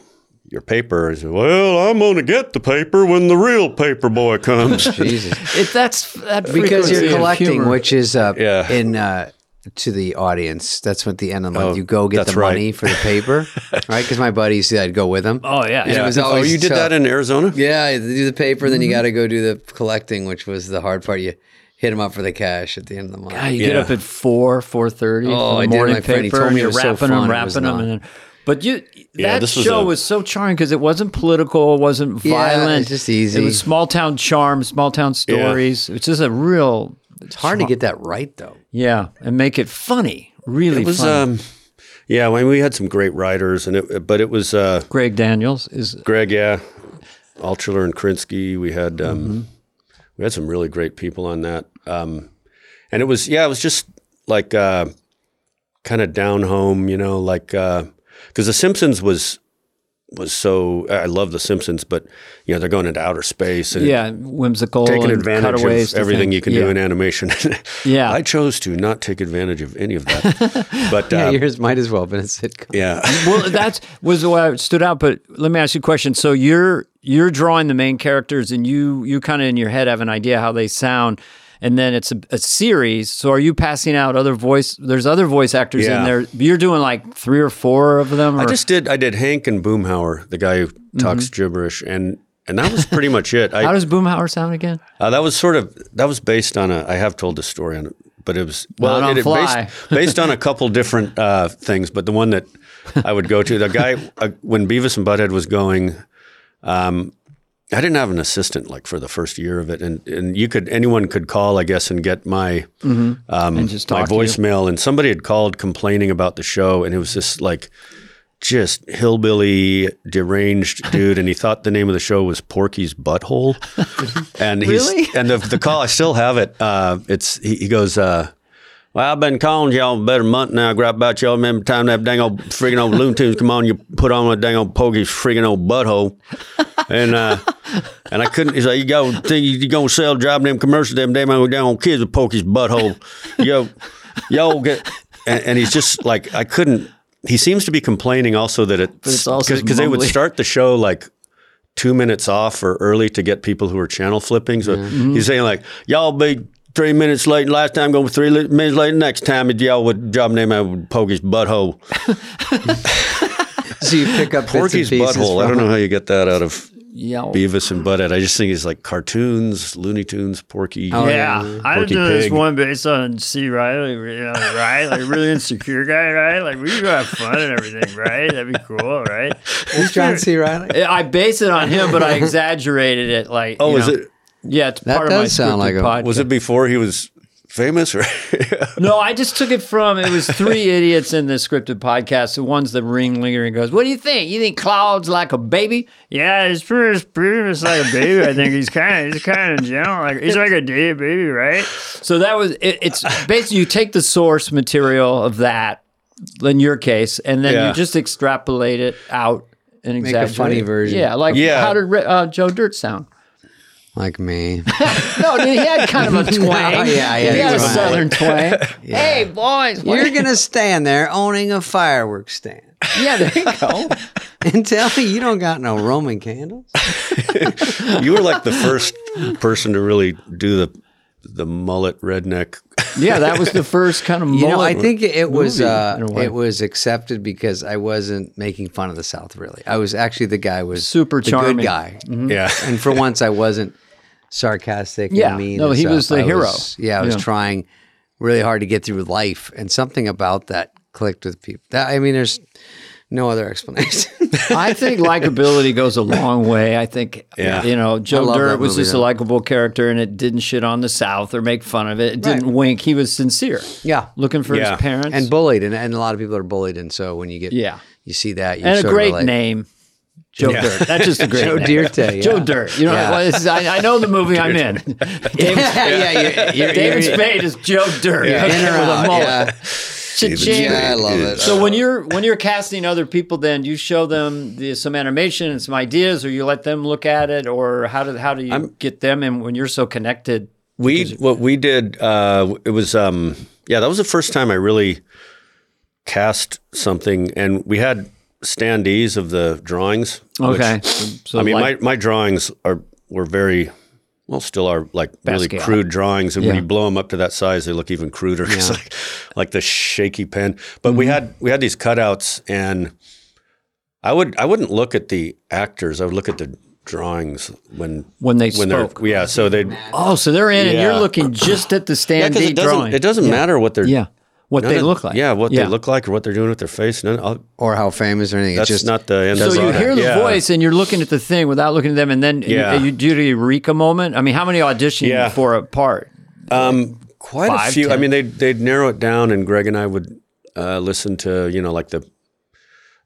Speaker 3: your paper. He said, well, I'm going to get the paper when the real paper boy comes. (laughs)
Speaker 2: Jesus.
Speaker 1: It, that's that
Speaker 2: because you're collecting, which is uh,
Speaker 3: Yeah.
Speaker 2: in uh, to the audience. That's what the end of the month
Speaker 3: Oh,
Speaker 2: you go get the
Speaker 3: right.
Speaker 2: money for the paper, (laughs) right? Because my buddies, I'd go with them.
Speaker 1: Oh yeah,
Speaker 2: And it
Speaker 1: yeah.
Speaker 2: was
Speaker 3: oh, you did
Speaker 2: tough.
Speaker 3: that in Arizona?
Speaker 2: Yeah, you do the paper,
Speaker 1: Mm-hmm.
Speaker 2: then you got to go do the collecting, which was the hard part. You hit them up for the cash at the end of the month.
Speaker 1: God, you get up at four, four thirty.
Speaker 2: Oh,
Speaker 1: for
Speaker 2: I
Speaker 1: the
Speaker 2: did.
Speaker 1: morning
Speaker 2: My friend, he
Speaker 1: paper,
Speaker 2: told
Speaker 1: and
Speaker 2: me
Speaker 1: you're
Speaker 2: was so
Speaker 1: wrapping
Speaker 2: fun.
Speaker 1: them,
Speaker 2: It
Speaker 1: wrapping them, and then. But you,
Speaker 3: Yeah,
Speaker 1: that
Speaker 3: this was
Speaker 1: show
Speaker 3: a-
Speaker 1: was so charming because it wasn't political, it wasn't
Speaker 2: Yeah,
Speaker 1: violent.
Speaker 2: it's just easy.
Speaker 1: It was small town charm, small town stories. It's just a real,
Speaker 2: It's hard to get that right, though.
Speaker 1: yeah, and make it funny. Really,
Speaker 3: It was,
Speaker 1: funny.
Speaker 3: um, yeah, I mean, we had some great writers, and it, but it was, uh,
Speaker 1: Greg Daniels is
Speaker 3: Greg, yeah, Altschuler and Krinsky. We had um,
Speaker 1: Mm-hmm.
Speaker 3: we had some really great people on that, um, and it was yeah, it was just like uh, kind of down home, you know, like because The Simpsons was was so I love The Simpsons, but you know they're going into outer space and
Speaker 1: Yeah, whimsical.
Speaker 3: taking
Speaker 1: and
Speaker 3: advantage
Speaker 1: cutaways
Speaker 3: of everything you can
Speaker 1: yeah.
Speaker 3: do in animation. (laughs)
Speaker 1: Yeah.
Speaker 3: I chose to not take advantage of any of that. (laughs) but
Speaker 2: Yeah,
Speaker 3: uh,
Speaker 2: yours might as well have been a sitcom.
Speaker 3: yeah, (laughs)
Speaker 1: well, that was what stood out. But let me ask you a question. So you're you're drawing the main characters, and you you kind of in your head have an idea how they sound, and then it's a, a series. So are you passing out other voice? There's other voice actors in there. You're doing like three or four of them. Or?
Speaker 3: I just did. I did Hank and Boomhauer, the guy who talks gibberish, and and that was pretty much it. I,
Speaker 1: Mm-hmm. how does Boomhauer sound again?
Speaker 3: Uh, that was sort of that was based on a. I have told the story on it, but it was well
Speaker 1: Not on
Speaker 3: it, it
Speaker 1: fly.
Speaker 3: based, (laughs) based on a couple different uh, things. But the one that I would go to, the guy uh, when Beavis and Butthead was going, um, I didn't have an assistant like for the first year of it, and and you could anyone could call, I guess, and get my um,
Speaker 1: And
Speaker 3: my
Speaker 1: talk to you.
Speaker 3: voicemail, and somebody had called complaining about the show, and it was just like. Just hillbilly deranged (laughs) dude, and he thought the name of the show was Porky's Butthole, (laughs) and he's
Speaker 1: Really?
Speaker 3: and the the call I still have it. Uh, it's he, he goes, uh, "Well, I've been calling y'all about a month now. I Grab about y'all. Remember the time that dang old friggin' old Looney Tunes come on, you put on a dang old Porky's friggin' old butthole, and uh, and I couldn't. He's like, you go think you gonna sell driving them commercials, them damn old damn old kids with Porky's butthole, yo, yo get." And, and he's just like, I couldn't. He seems to be complaining also that it
Speaker 1: it's
Speaker 3: because they would start the show like two minutes off or early to get people who are channel flipping. So
Speaker 1: Mm-hmm.
Speaker 3: he's saying like, y'all be three minutes late last time, go three li- minutes late next time. If y'all would job name I would poke his butthole. (laughs)
Speaker 2: So you pick up bits and
Speaker 3: Porky's
Speaker 2: pieces
Speaker 3: butthole. I don't know how you get that out of
Speaker 1: Yeah.
Speaker 3: Beavis and Butthead. I just think it's like cartoons, Looney Tunes, Porky.
Speaker 2: Oh,
Speaker 6: Yeah, I
Speaker 3: Porky
Speaker 6: did this
Speaker 3: Pig.
Speaker 6: one based on C. Reilly, you know, right? Like really insecure guy, right? Like we could have fun and everything, right? That'd be cool, right?
Speaker 2: Who's John C. Reilly?
Speaker 1: I base it on him, but I exaggerated it. Like,
Speaker 3: Oh,
Speaker 1: you
Speaker 3: is
Speaker 1: know.
Speaker 3: it?
Speaker 1: Yeah, it's
Speaker 2: That
Speaker 1: part of my
Speaker 2: does sound like
Speaker 1: scripted
Speaker 2: a-
Speaker 1: podcast.
Speaker 3: Was it before he was famous or? (laughs)
Speaker 1: No, I just took it from it was three (laughs) idiots in the scripted podcast. The one's the ringleader and goes, "What do you think? You think Claude's like a baby?"
Speaker 6: Yeah, he's pretty, pretty much like a baby. I think he's kind of, he's kind of gentle. Like he's like a day baby, right?
Speaker 1: So that was it, it's basically you take the source material of that in your case, and then
Speaker 3: Yeah.
Speaker 1: you just extrapolate it out and
Speaker 2: Make a funny version.
Speaker 1: Yeah, like
Speaker 3: Yeah.
Speaker 1: how did uh, Joe Dirt sound?
Speaker 2: Like me. (laughs)
Speaker 1: No, he had kind of a (laughs) twang.
Speaker 2: yeah, yeah,
Speaker 1: he
Speaker 2: he
Speaker 1: had a
Speaker 2: was a
Speaker 1: southern twang. (laughs) Hey, boys, what-
Speaker 2: You're gonna stand there owning a fireworks stand
Speaker 1: yeah, there you go.
Speaker 2: and tell me you don't got no Roman candles.
Speaker 3: you were like the first person to really do the the mullet redneck.
Speaker 1: Yeah, that was the (laughs) first kind of
Speaker 2: You know, I think it was uh,
Speaker 1: in a way.
Speaker 2: it was accepted because I wasn't making fun of the South. Really, I was actually the guy was
Speaker 1: Super
Speaker 2: the
Speaker 1: charming.
Speaker 2: good guy,
Speaker 3: Yeah. (laughs)
Speaker 2: and for once I wasn't sarcastic.
Speaker 1: Yeah.
Speaker 2: and mean.
Speaker 1: No,
Speaker 2: and
Speaker 1: he was the
Speaker 2: I
Speaker 1: hero.
Speaker 2: was- yeah, I was
Speaker 1: Yeah.
Speaker 2: trying really hard to get through life, and something about that clicked with people. That I mean, there's no other explanation. (laughs)
Speaker 1: I think likability goes a long way. I think,
Speaker 3: Yeah.
Speaker 1: you know, Joe
Speaker 2: love
Speaker 1: Dirt was
Speaker 2: movie,
Speaker 1: just a likable character and it didn't shit on the South or make fun of it. It didn't
Speaker 2: Right.
Speaker 1: wink. He was sincere,
Speaker 2: yeah,
Speaker 1: looking for
Speaker 3: Yeah.
Speaker 1: his parents.
Speaker 2: and bullied, and, and a lot of people are bullied, and so when you get
Speaker 1: yeah.
Speaker 2: you see that, you
Speaker 1: And a great
Speaker 2: relate.
Speaker 1: name. (laughs) Joe
Speaker 3: Yeah.
Speaker 1: Dirt. That's just a great
Speaker 2: Joe
Speaker 1: name.
Speaker 2: Dirt, yeah.
Speaker 1: Joe Dirt. You know,
Speaker 2: Yeah.
Speaker 1: well, is- I, I know the movie I'm in. (laughs) David,
Speaker 2: yeah, yeah, you're, you're,
Speaker 1: David
Speaker 2: you're-
Speaker 1: Spade is Joe Dirt.
Speaker 2: you're in or
Speaker 1: with a
Speaker 2: out,
Speaker 1: mullet.
Speaker 2: Yeah.
Speaker 1: Cha-ching.
Speaker 2: Yeah, I love it.
Speaker 1: So when you're when you're casting other people, then you show them the, some animation and some ideas, or you let them look at it, or how do how do you get them in when you're so connected?
Speaker 3: We what we did uh, it was um, yeah that was the first time I really cast something and we had standees of the drawings.
Speaker 1: Okay, so, so
Speaker 3: I mean
Speaker 1: like-
Speaker 3: my my drawings are were very well still are like really
Speaker 1: Basquiat.
Speaker 3: crude drawings and when you blow them up to that size they look even cruder. (laughs) It's like like the shaky pen. But
Speaker 1: Mm-hmm.
Speaker 3: we had we had these cutouts and I would I wouldn't look at the actors. I would look at the drawings when
Speaker 1: when they
Speaker 3: when
Speaker 1: spoke.
Speaker 3: they're yeah so they
Speaker 1: Oh, so they're in, and you're looking just at the
Speaker 3: yeah,
Speaker 1: standee
Speaker 3: it doesn't
Speaker 1: drawing.
Speaker 3: it doesn't matter what they're
Speaker 1: Yeah, what
Speaker 3: none
Speaker 1: they
Speaker 3: of-
Speaker 1: look like.
Speaker 3: Yeah, what they look like or what they're doing with their face. None, I'll,
Speaker 2: or how famous or anything.
Speaker 3: that's
Speaker 2: it's just
Speaker 3: not the end.
Speaker 1: So
Speaker 3: of
Speaker 1: you
Speaker 3: it.
Speaker 1: hear the
Speaker 3: Yeah.
Speaker 1: voice, and you're looking at the thing without looking at them, and then you-
Speaker 3: Yeah.
Speaker 1: you, do the eureka moment. I mean, how many audition
Speaker 3: Yeah.
Speaker 1: for a part?
Speaker 3: Um, quite
Speaker 1: Five,
Speaker 3: a few. I mean, they'd they'd narrow it down, and Greg and I would uh, listen to you know like the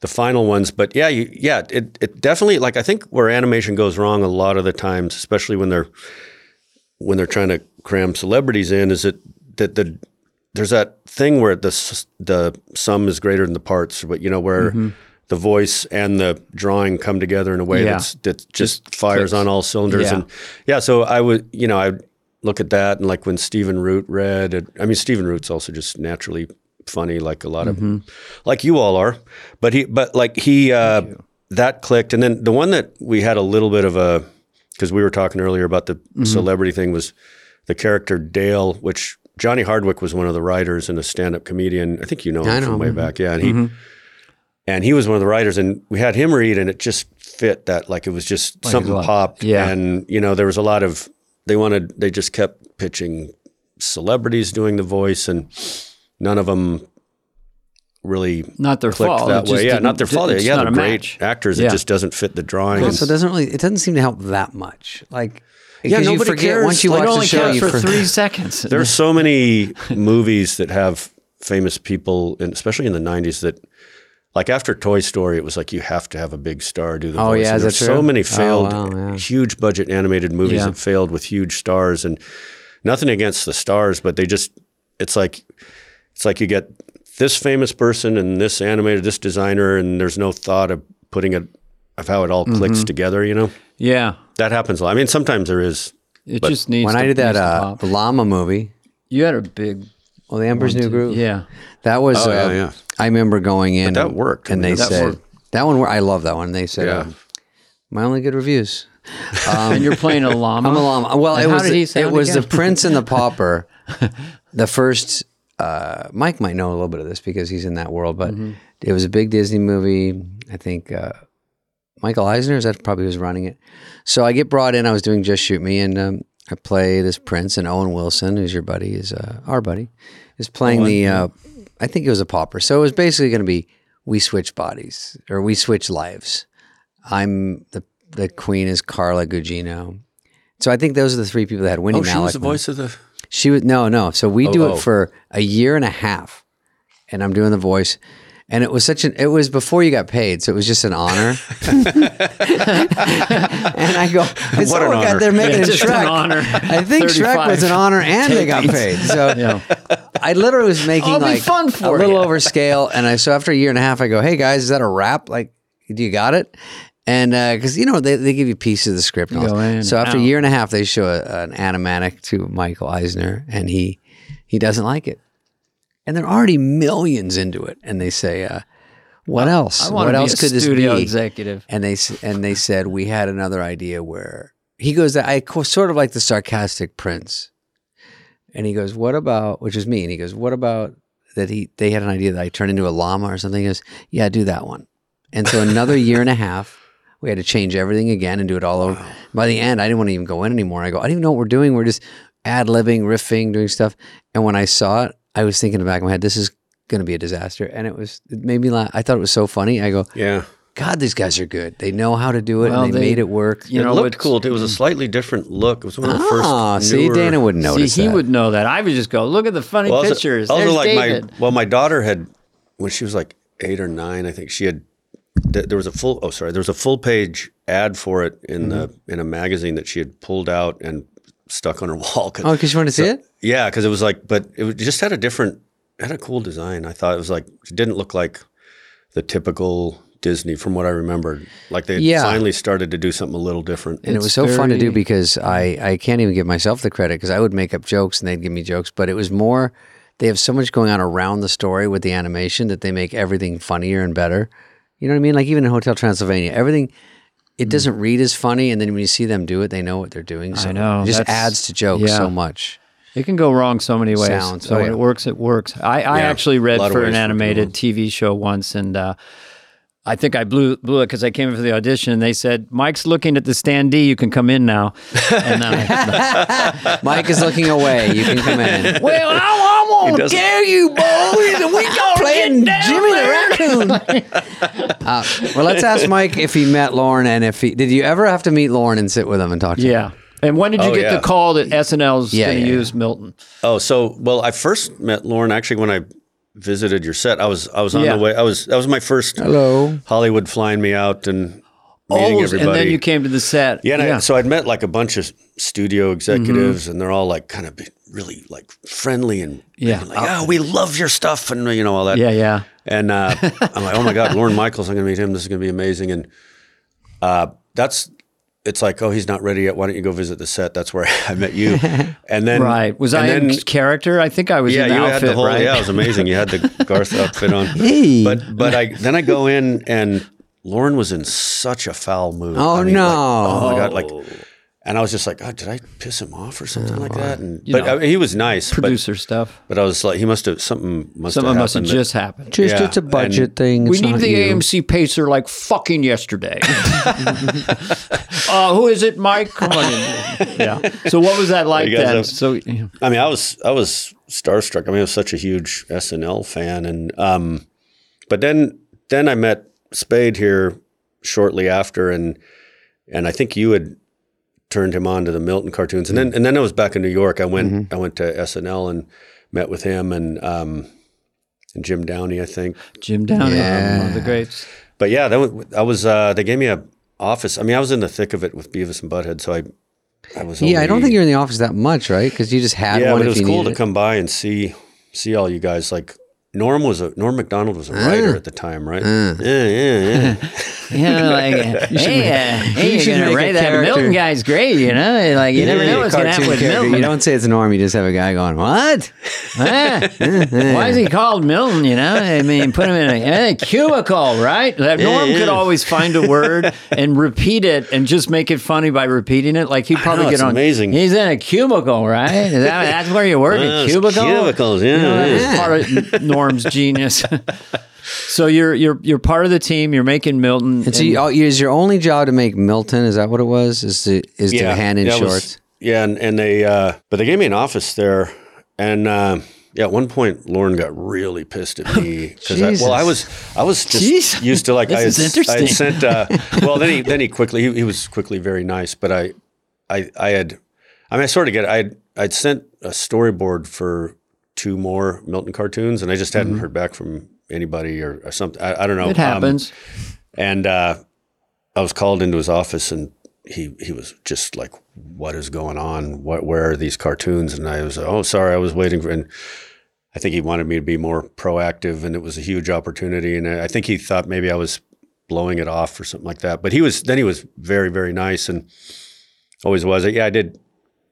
Speaker 3: the final ones. But yeah, you, yeah, it it definitely like I think where animation goes wrong a lot of the times, especially when they're when they're trying to cram celebrities in, is that that the there's that thing where the the sum is greater than the parts, but you know where. the voice and the drawing come together in a way
Speaker 1: Yeah.
Speaker 3: that's that just,
Speaker 1: Just
Speaker 3: fires
Speaker 1: clicks.
Speaker 3: on all cylinders.
Speaker 1: Yeah.
Speaker 3: And yeah, so I would, you know, I would look at that and like when Stephen Root read it, I mean, Stephen Root's also just naturally funny, like a lot
Speaker 1: Mm-hmm.
Speaker 3: of, like you all are, but he, but like he, uh, that clicked. And then the one that we had a little bit of a, because we were talking earlier about the
Speaker 1: Mm-hmm.
Speaker 3: celebrity thing was the character Dale, which Johnny Hardwick was one of the writers and a stand-up comedian. I think you know him
Speaker 2: know
Speaker 3: from
Speaker 2: him.
Speaker 3: way back. Yeah, and he
Speaker 1: Mm-hmm.
Speaker 3: and he was one of the writers, and we had him read, and it just fit that like it was just
Speaker 1: Like
Speaker 3: something
Speaker 1: a
Speaker 3: popped.
Speaker 1: Yeah.
Speaker 3: and you know there was a lot of they wanted they just kept pitching celebrities doing the voice, and none of them really
Speaker 1: Not their
Speaker 3: clicked
Speaker 1: fault.
Speaker 3: that way. Yeah,
Speaker 1: didn't-
Speaker 3: not their fault. Yeah, they're great
Speaker 1: match.
Speaker 3: actors.
Speaker 1: Yeah.
Speaker 3: It just doesn't fit the drawing.
Speaker 2: Also,
Speaker 3: and-
Speaker 2: it doesn't really. It doesn't seem to help that much. Like,
Speaker 3: Yeah,
Speaker 2: because you
Speaker 3: nobody
Speaker 2: forget
Speaker 3: cares.
Speaker 2: once you
Speaker 3: Like,
Speaker 1: It
Speaker 2: watch
Speaker 1: only
Speaker 2: the show.
Speaker 1: counts
Speaker 2: You
Speaker 1: for
Speaker 2: for-
Speaker 1: three seconds.
Speaker 3: There's so many (laughs) movies that have famous people, and especially in the '90s, that like after Toy Story, it was like you have to have a big star do the
Speaker 2: Oh,
Speaker 3: voice.
Speaker 2: yeah,
Speaker 3: And
Speaker 2: is
Speaker 3: there's so
Speaker 2: true?
Speaker 3: many
Speaker 2: Oh,
Speaker 3: failed,
Speaker 2: wow, yeah.
Speaker 3: huge budget animated movies
Speaker 1: Yeah.
Speaker 3: that failed with huge stars, and nothing against the stars, but they just it's like it's like you get this famous person and this animator, this designer, and there's no thought of putting it of how it all
Speaker 2: Mm-hmm.
Speaker 3: clicks together. You know
Speaker 1: yeah,
Speaker 3: that happens a lot. I mean, sometimes there is.
Speaker 1: it just needs.
Speaker 2: when
Speaker 1: to,
Speaker 2: I did that uh, llama movie,
Speaker 1: you had a big.
Speaker 2: well, the Emperor's New Groove.
Speaker 1: Yeah,
Speaker 2: That was.
Speaker 3: Oh, yeah,
Speaker 2: uh,
Speaker 3: yeah.
Speaker 2: I remember going in.
Speaker 3: that
Speaker 2: and-
Speaker 3: worked.
Speaker 2: And
Speaker 3: mean,
Speaker 2: they
Speaker 3: that
Speaker 2: said
Speaker 3: worked.
Speaker 2: that one. I love that one. They said
Speaker 3: Yeah.
Speaker 2: um, my only good reviews. (laughs)
Speaker 1: and you're playing a llama.
Speaker 2: I'm a llama. Well,
Speaker 1: And
Speaker 2: it
Speaker 1: how
Speaker 2: was
Speaker 1: did he
Speaker 2: it
Speaker 1: sound
Speaker 2: was the? Prince and the Pauper. (laughs) the first. Uh, Mike might know a little bit of this because he's in that world, but
Speaker 1: Mm-hmm.
Speaker 2: it was a big Disney movie. I think uh, Michael Eisner is that probably was running it. So I get brought in. I was doing Just Shoot Me, and um, I play this Prince, and Owen Wilson, who's your buddy, is uh, our buddy, is playing the. Uh, I think it was a pauper. So it was basically going to be we switch bodies or we switch lives. I'm the the queen is Carla Gugino. So I think those are the three people that had Winnie
Speaker 3: Oh, she was the voice of the.
Speaker 2: She was no, no. So we do
Speaker 3: Oh, oh.
Speaker 2: it for a year and a half, and I'm doing the voice. And it was such an. It was before you got paid, so it was just an honor. (laughs) and I go, it's
Speaker 3: What
Speaker 2: oh
Speaker 3: an
Speaker 2: my God,
Speaker 3: honor.
Speaker 2: they're making
Speaker 1: Yeah,
Speaker 2: a
Speaker 1: just an honor.
Speaker 2: I think Shrek was an honor, and they got paid. So (laughs)
Speaker 1: Yeah.
Speaker 2: I literally was making
Speaker 1: I'll
Speaker 2: like
Speaker 1: fun
Speaker 2: a little
Speaker 1: you.
Speaker 2: over scale, and I so after a year and a half, I go, "Hey guys, is that a wrap? Like, do you got it?" And uh, because you know they, they give you pieces of the script, and all
Speaker 1: go
Speaker 2: that.
Speaker 1: in
Speaker 2: so
Speaker 1: and
Speaker 2: after a year and a half, they show a, an animatic to Michael Eisner, and he he doesn't like it, and they're already millions into it, and they say, uh, "What else?
Speaker 1: I
Speaker 2: what else could this be?"
Speaker 1: executive.
Speaker 2: and they and they said we had another idea where he goes I sort of like the sarcastic prince, and he goes, "What about?" Which is me, and he goes, "What about that?" He they had an idea that I turn into a llama or something. He goes, "Yeah, do that one." And so another year and a half, we had to change everything again and do it all over. By the end, I didn't want to even go in anymore. I go, I don't even know what we're doing. We're just ad libbing, riffing, doing stuff. And when I saw it, I was thinking in the back of my head, this is going to be a disaster. And it was, it made me laugh. I thought it was so funny. I go,
Speaker 3: Yeah.
Speaker 2: God, these guys are good. They know how to do it,
Speaker 1: Well,
Speaker 2: and they,
Speaker 1: they-
Speaker 2: made it work.
Speaker 1: You
Speaker 3: it
Speaker 1: know,
Speaker 3: looked cool. It was a slightly different look. It was one of the
Speaker 2: ah,
Speaker 3: first.
Speaker 2: see, Dana wouldn't notice
Speaker 1: See, he
Speaker 2: that.
Speaker 1: would know that. I would just go, look at the funny
Speaker 3: Well,
Speaker 1: pictures.
Speaker 3: Also,
Speaker 1: There's
Speaker 3: like
Speaker 1: David.
Speaker 3: my well, my daughter had when she was like eight or nine. I think she had. There was a full. Oh, sorry. There was a full page ad for it in the
Speaker 2: Mm-hmm.
Speaker 3: in a magazine that she had pulled out and stuck on her (laughs) wall. 'Cause-
Speaker 2: Oh, because you want to see it?
Speaker 3: Yeah, because it was like, but it just had a different, had a cool design. I thought it was like, it didn't look like the typical Disney from what I remembered. Like they
Speaker 2: Yeah.
Speaker 3: finally started to do something a little different.
Speaker 2: And it was so fun to do because I, I can't even give myself the credit because I would make up jokes and they'd give me jokes, but it was more they have so much going on around the story with the animation that they make everything funnier and better. You know what I mean? Like even in Hotel Transylvania, everything it
Speaker 1: Hmm.
Speaker 2: doesn't read as funny, and then when you see them do it, they know what they're doing. So
Speaker 1: know,
Speaker 2: it just adds to jokes
Speaker 1: yeah.
Speaker 2: so much.
Speaker 1: It can go wrong so many ways.
Speaker 2: Sounds-
Speaker 1: So
Speaker 2: oh,
Speaker 1: when
Speaker 2: yeah.
Speaker 1: it works, it works. I, I
Speaker 3: Yeah,
Speaker 1: actually read for an
Speaker 3: for it to go
Speaker 1: animated TV show once, and uh, I think I blew blew it because I came in for the audition. and They said, "Mike's looking at the standee. You can come in now." And I, (laughs)
Speaker 2: Mike is looking away. You can come in.
Speaker 1: well, I, I won't
Speaker 3: doesn't-
Speaker 1: tell you, boys. (laughs) We gonna
Speaker 2: playing
Speaker 1: get down
Speaker 2: Jimmy
Speaker 1: there.
Speaker 2: the Raccoon. (laughs) uh, well, let's ask Mike if he met Lorne and if he did. You ever have to meet Lorne and sit with him and talk to him?
Speaker 1: Yeah. And when did you
Speaker 3: Oh,
Speaker 1: get
Speaker 3: yeah.
Speaker 1: the call that SNL's
Speaker 2: Yeah,
Speaker 1: going to
Speaker 2: yeah,
Speaker 1: use Milton?
Speaker 3: Oh, so well, I first met Lorne actually when I visited your set. I was I was on
Speaker 1: Yeah.
Speaker 3: the way. I was that was my first
Speaker 2: Hello.
Speaker 3: Hollywood flying me out and meeting everybody.
Speaker 1: and then you came to the set.
Speaker 3: Yeah, and I, so I'd met like a bunch of studio executives,
Speaker 1: Mm-hmm.
Speaker 3: and they're all like kind of really like friendly and
Speaker 1: Yeah.
Speaker 3: like, oh, we love your stuff and you know all that.
Speaker 1: Yeah, yeah.
Speaker 3: And uh, I'm like, oh my God, Lorne (laughs) Michaels, I'm going to meet him. This is going to be amazing. And uh, that's, it's like, oh, he's not ready yet. Why don't you go visit the set? That's where (laughs) I met you. (laughs) And then,
Speaker 1: Right. Was I
Speaker 3: then,
Speaker 1: in character? I think I was
Speaker 3: yeah, you
Speaker 1: outfit,
Speaker 3: had the whole,
Speaker 1: right?
Speaker 3: yeah, it was amazing. You had the (laughs) Garth outfit on.
Speaker 2: Hey.
Speaker 3: But, but I, then I go in and Lorne was in such a foul mood.
Speaker 2: Oh,
Speaker 3: I mean, like,
Speaker 2: no.
Speaker 3: oh my God. Like, and I was just like, oh, did I piss him off or something like that? And, but
Speaker 1: know,
Speaker 3: I mean, he was nice. But,
Speaker 1: Producer stuff.
Speaker 3: but I was like, he must have, something must
Speaker 1: Something
Speaker 3: have
Speaker 1: must have
Speaker 3: happened that-
Speaker 1: just happened.
Speaker 2: Just
Speaker 3: Yeah,
Speaker 2: it's a budget
Speaker 3: and
Speaker 2: thing.
Speaker 1: we need
Speaker 2: not
Speaker 1: the
Speaker 2: you.
Speaker 1: AMC pacer like fucking yesterday. (laughs) uh, who is it, Mike? Come on in. (laughs) Yeah. So what was that like then?
Speaker 3: have-
Speaker 1: so yeah.
Speaker 3: I mean, I was I was starstruck. I mean, I was such a huge SNL fan, and um, but then then I met Spade here shortly after, and and I think you had turned him on to the Milton cartoons, and then and then I was back in New York. I went I went to SNL and met with him and um, and Jim Downey, I think.
Speaker 1: Jim Downey,
Speaker 2: Yeah.
Speaker 1: one of the greats.
Speaker 3: But yeah, that was, I was. Uh, they gave me a office. I mean, I was in the thick of it with Beavis and Butthead, so I I was.
Speaker 2: Yeah, I don't think you're in the office that much, right? Because you just had
Speaker 3: yeah,
Speaker 2: one
Speaker 3: but it
Speaker 2: if
Speaker 3: was
Speaker 2: you
Speaker 3: cool to
Speaker 2: it.
Speaker 3: come by and see see all you guys. Like Norm was a Norm Macdonald was a writer at the time, right? Yeah, yeah, yeah. (laughs)
Speaker 1: Yeah, (laughs) like, hey, uh, hey,
Speaker 2: you should
Speaker 1: gonna write that
Speaker 2: character.
Speaker 1: Milton guy's great, you know? Like, you never know what's gonna happen with. Milton.
Speaker 2: You don't say it's Norm. You just have a guy going, "What?" (laughs)
Speaker 1: Why is he called Milton? You know, I mean, put him in a, eh, cubicle, right? That Norm could always find a word (laughs) and repeat it and just make it funny by repeating it. Like he'd probably
Speaker 3: know,
Speaker 1: get on.
Speaker 3: amazing.
Speaker 1: He's in a cubicle, right? Is that, that's where you work, a cubicle.
Speaker 3: cubicles, yeah,
Speaker 1: You know,
Speaker 3: yeah.
Speaker 1: that's part of Norm's genius. So you're you're you're part of the team. You're making Milton.
Speaker 2: And so, you, oh, is your only job to make Milton? Is that what it was? Is to is to hand in
Speaker 3: yeah, it was-
Speaker 2: shorts?
Speaker 3: yeah, and, and they uh, but they gave me an office there, and uh, yeah, at one point Lorne got really pissed at me (laughs) because I, well, I was I was just
Speaker 1: Jeez.
Speaker 3: used to like I had, I had sent uh, (laughs) well then he then he quickly he, he was quickly very nice, but I I I had I mean I sort of get it. I had I'd sent a storyboard for two more Milton cartoons, and I just hadn't heard back from anybody or, or something. I, I don't know.
Speaker 1: It
Speaker 3: Um,
Speaker 1: happens.
Speaker 3: and uh, I was called into his office, and he he was just like, "What is going on? What where are these cartoons?" And I was, "Oh, sorry, I was waiting for." And I think he wanted me to be more proactive, and it was a huge opportunity. And I think he thought maybe I was blowing it off or something like that. But he was then he was very very nice and always was. Yeah, I did.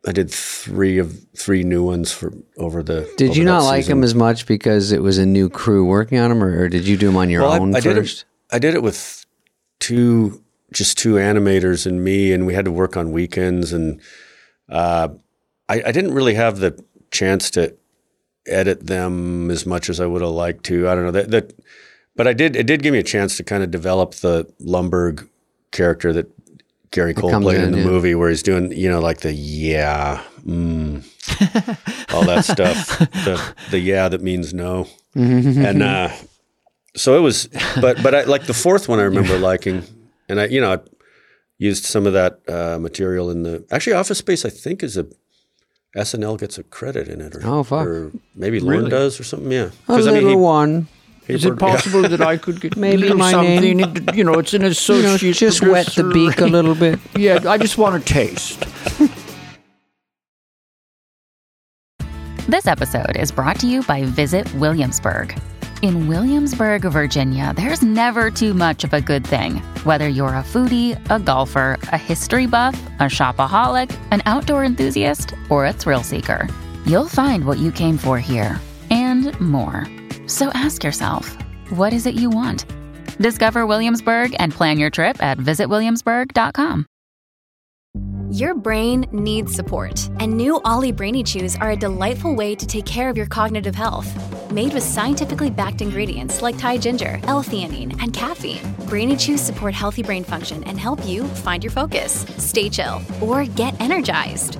Speaker 3: I did three of three new ones for over the.
Speaker 2: Did
Speaker 3: over
Speaker 2: you not like
Speaker 3: season.
Speaker 2: him as much because it was a new crew working on them, or, or did you do them on your
Speaker 3: Well,
Speaker 2: own
Speaker 3: I, did
Speaker 2: first?
Speaker 3: it. I did it with two, just two animators and me, and we had to work on weekends, and uh, I, I didn't really have the chance to edit them as much as I would have liked to. I don't know that, that but I did. It did give me a chance to kind of develop the Lumbergh character that Gary Cole
Speaker 2: comes
Speaker 3: played in,
Speaker 2: in,
Speaker 3: the
Speaker 2: yeah.
Speaker 3: movie, where he's doing, you know, like the yeah, mm, all that (laughs) stuff, the the yeah that means no, and uh, so it was. But but I like the fourth one. I remember liking, and I you know I used some of that uh, material in the actually Office Space. I think is a SNL gets a credit in it, or
Speaker 2: Oh, fuck.
Speaker 3: or maybe Lorne
Speaker 1: Really?
Speaker 3: does or something. Yeah,
Speaker 2: A
Speaker 3: 'Cause,
Speaker 2: little
Speaker 3: he-
Speaker 2: one.
Speaker 3: He
Speaker 1: Is it
Speaker 3: put- yeah.
Speaker 1: possible (laughs) that I could get
Speaker 2: Maybe my
Speaker 1: something?
Speaker 2: name.
Speaker 1: You know, it's an
Speaker 2: You know,
Speaker 1: associate.
Speaker 2: just wet the beak a little bit. (laughs)
Speaker 1: Yeah, I just want to taste. (laughs)
Speaker 7: This episode is brought to you by Visit Williamsburg. In Williamsburg, Virginia, there's never too much of a good thing. Whether you're a foodie, a golfer, a history buff, a shopaholic, an outdoor enthusiast, or a thrill seeker, you'll find what you came for here and more. So ask yourself, what is it you want? Discover Williamsburg and plan your trip at visitwilliamsburg.com.
Speaker 8: Your brain needs support, and new OLLY Brainy Chews are a delightful way to take care of your cognitive health. Made with scientifically backed ingredients like Thai ginger, L-theanine, and caffeine, Brainy Chews support healthy brain function and help you find your focus, stay chill, or get energized.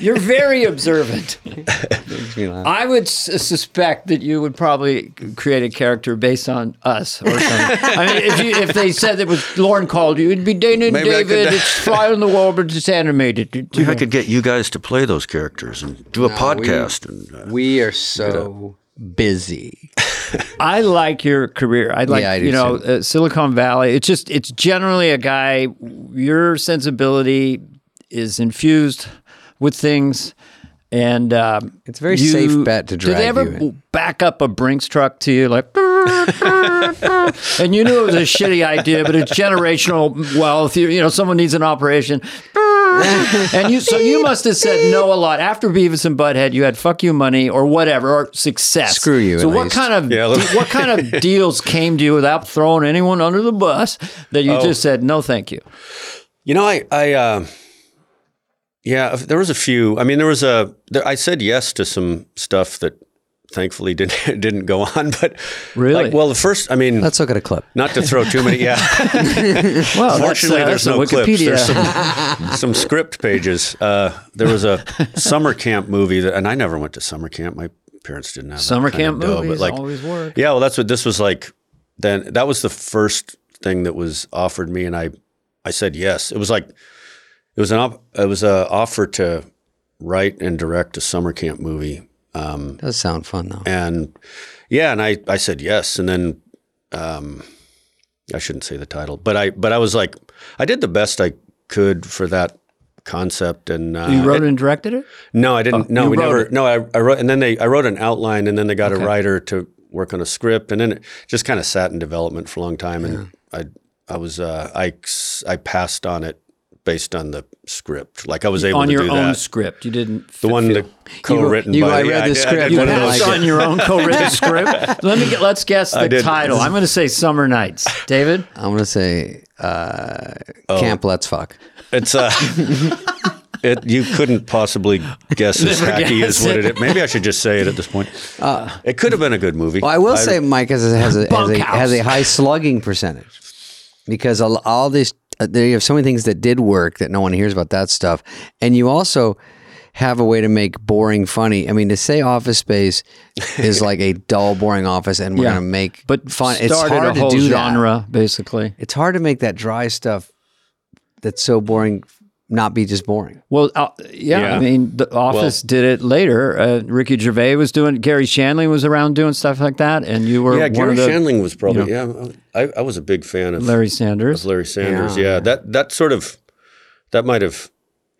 Speaker 1: you're very observant.
Speaker 2: makes me laugh.
Speaker 1: I would s- suspect that you would probably create a character based on us or something. I mean, if, you, if they said it was Lorne called you, it'd be Dana and
Speaker 3: Maybe I could-
Speaker 1: David. it's (laughs) fly on the wall, but it's animated.
Speaker 3: Maybe I could get you guys to play those characters and do a
Speaker 2: No, we-
Speaker 3: podcast. and, uh,
Speaker 2: we are so busy. (laughs)
Speaker 1: I like your career. I like,
Speaker 2: Yeah, I do
Speaker 1: you know,
Speaker 2: too.
Speaker 1: uh, Silicon Valley. It's just, it's generally a guy, your sensibility is infused with things. And um,
Speaker 2: It's a very safe bet to
Speaker 1: Do they ever
Speaker 2: you in.
Speaker 1: back up a Brinks truck to you, like, (laughs) and you knew it was a shitty idea, but it's generational wealth. You, you know, someone needs an operation. (laughs) and you, so you must have said no a lot after Beavis and Butthead. You had fuck you money or whatever or success.
Speaker 2: Screw you,
Speaker 1: So
Speaker 2: at
Speaker 1: what
Speaker 2: least.
Speaker 1: kind of
Speaker 3: Yeah,
Speaker 1: de- what kind of (laughs) deals came to you without throwing anyone under the bus that you
Speaker 3: Oh.
Speaker 1: just said no, thank you?
Speaker 3: You know, I, I, uh, yeah, there was a few. I mean, there was a. There, I said yes to some stuff that thankfully (laughs) didn't didn't go on. But
Speaker 1: Really?
Speaker 3: like, well, the first, I mean,
Speaker 2: Let's look at a clip.
Speaker 3: not to throw too many. Yeah, (laughs)
Speaker 1: Well,
Speaker 3: fortunately,
Speaker 1: uh,
Speaker 3: there's no clips.
Speaker 1: Wikipedia.
Speaker 3: There's some, (laughs) some script pages. Uh, there was a summer camp movie that, and I never went to summer camp. My parents didn't have
Speaker 1: Summer camp
Speaker 3: dough,
Speaker 1: movies
Speaker 3: but like,
Speaker 1: always work.
Speaker 3: yeah, well, that's what this was like. Then that was the first thing that was offered me, and I, I said yes. It was like, it was an, op- it was a offer to write and direct a summer camp movie, um,
Speaker 2: Does sound fun though.
Speaker 3: and yeah, and I, I said yes, and then, um, I shouldn't say the title, but I, but I was like, I did the best I could for that concept, and uh,
Speaker 1: You wrote
Speaker 3: it-
Speaker 1: and directed it?
Speaker 3: no, I didn't. no, we never.
Speaker 1: it.
Speaker 3: No, I, I wrote, and then they, I wrote an outline, and then they got a writer to work on a script, and then it just kind of sat in development for a long time, and I, I was, uh, I, I passed on it based on the script. Like I was able to do that
Speaker 1: on
Speaker 3: to
Speaker 1: your
Speaker 3: do
Speaker 1: own
Speaker 3: that.
Speaker 1: script. You didn't.
Speaker 3: the one
Speaker 1: feel-
Speaker 3: that co-written
Speaker 2: you-
Speaker 3: by.
Speaker 2: I read
Speaker 3: yeah,
Speaker 2: the
Speaker 3: did-
Speaker 2: script,
Speaker 3: did
Speaker 1: You
Speaker 3: one of
Speaker 2: didn't
Speaker 1: passed
Speaker 2: like
Speaker 1: on your own co-written (laughs) script. Let me get. Let's guess the title. I'm going to say Summer Nights. David.
Speaker 2: I'm gonna say uh,
Speaker 3: Oh.
Speaker 2: Camp Let's Fuck.
Speaker 3: It's uh (laughs) It, you couldn't possibly guess as
Speaker 1: Never
Speaker 3: hacky
Speaker 1: guess
Speaker 3: as what
Speaker 1: it.
Speaker 3: it is. Maybe I should just say it at this point. it could have been a good movie.
Speaker 2: Well, I will say Mike has a, has a, has a, has a high slugging percentage because all, all these uh, Uh, there you have so many things that did work that no one hears about that stuff, and you also have a way to make boring funny. I mean, to say Office Space (laughs) is like a dull, boring office, and we're
Speaker 1: Yeah.
Speaker 2: gonna make
Speaker 1: But
Speaker 2: fun. It's hard
Speaker 1: a
Speaker 2: to do that.
Speaker 1: genre, basically.
Speaker 2: It's hard to make that dry stuff that's so boring not be just boring.
Speaker 1: Well, uh, yeah,
Speaker 3: Yeah.
Speaker 1: I mean, The Office did it later. Uh, Ricky Gervais was doing. Garry Shandling was around doing stuff like that, and you were
Speaker 3: yeah,
Speaker 1: one
Speaker 3: Garry
Speaker 1: of the
Speaker 3: Shandling was probably yeah. I, I was a big fan of
Speaker 1: Larry
Speaker 3: of
Speaker 1: Sanders.
Speaker 3: Larry Sanders.
Speaker 2: Yeah.
Speaker 3: Yeah, that that sort of that might have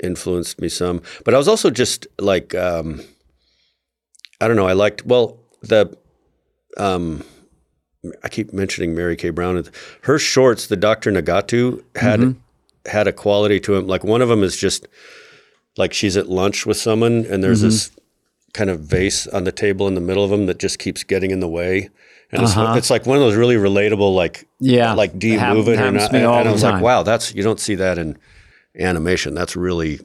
Speaker 3: influenced me some. But I was also just like um, I don't know. I liked well the um, I keep mentioning Mary Kay Brown. Her shorts, the Doctor Nagatu had had a quality to him. Like one of them is just like she's at lunch with someone, and there's this kind of vase on the table in the middle of them that just keeps getting in the way. And it's, it's like one of those really relatable, like
Speaker 1: Yeah.
Speaker 3: like do you move it or not? And, and I was
Speaker 1: time.
Speaker 3: like, wow, that's you don't see that in animation. That's really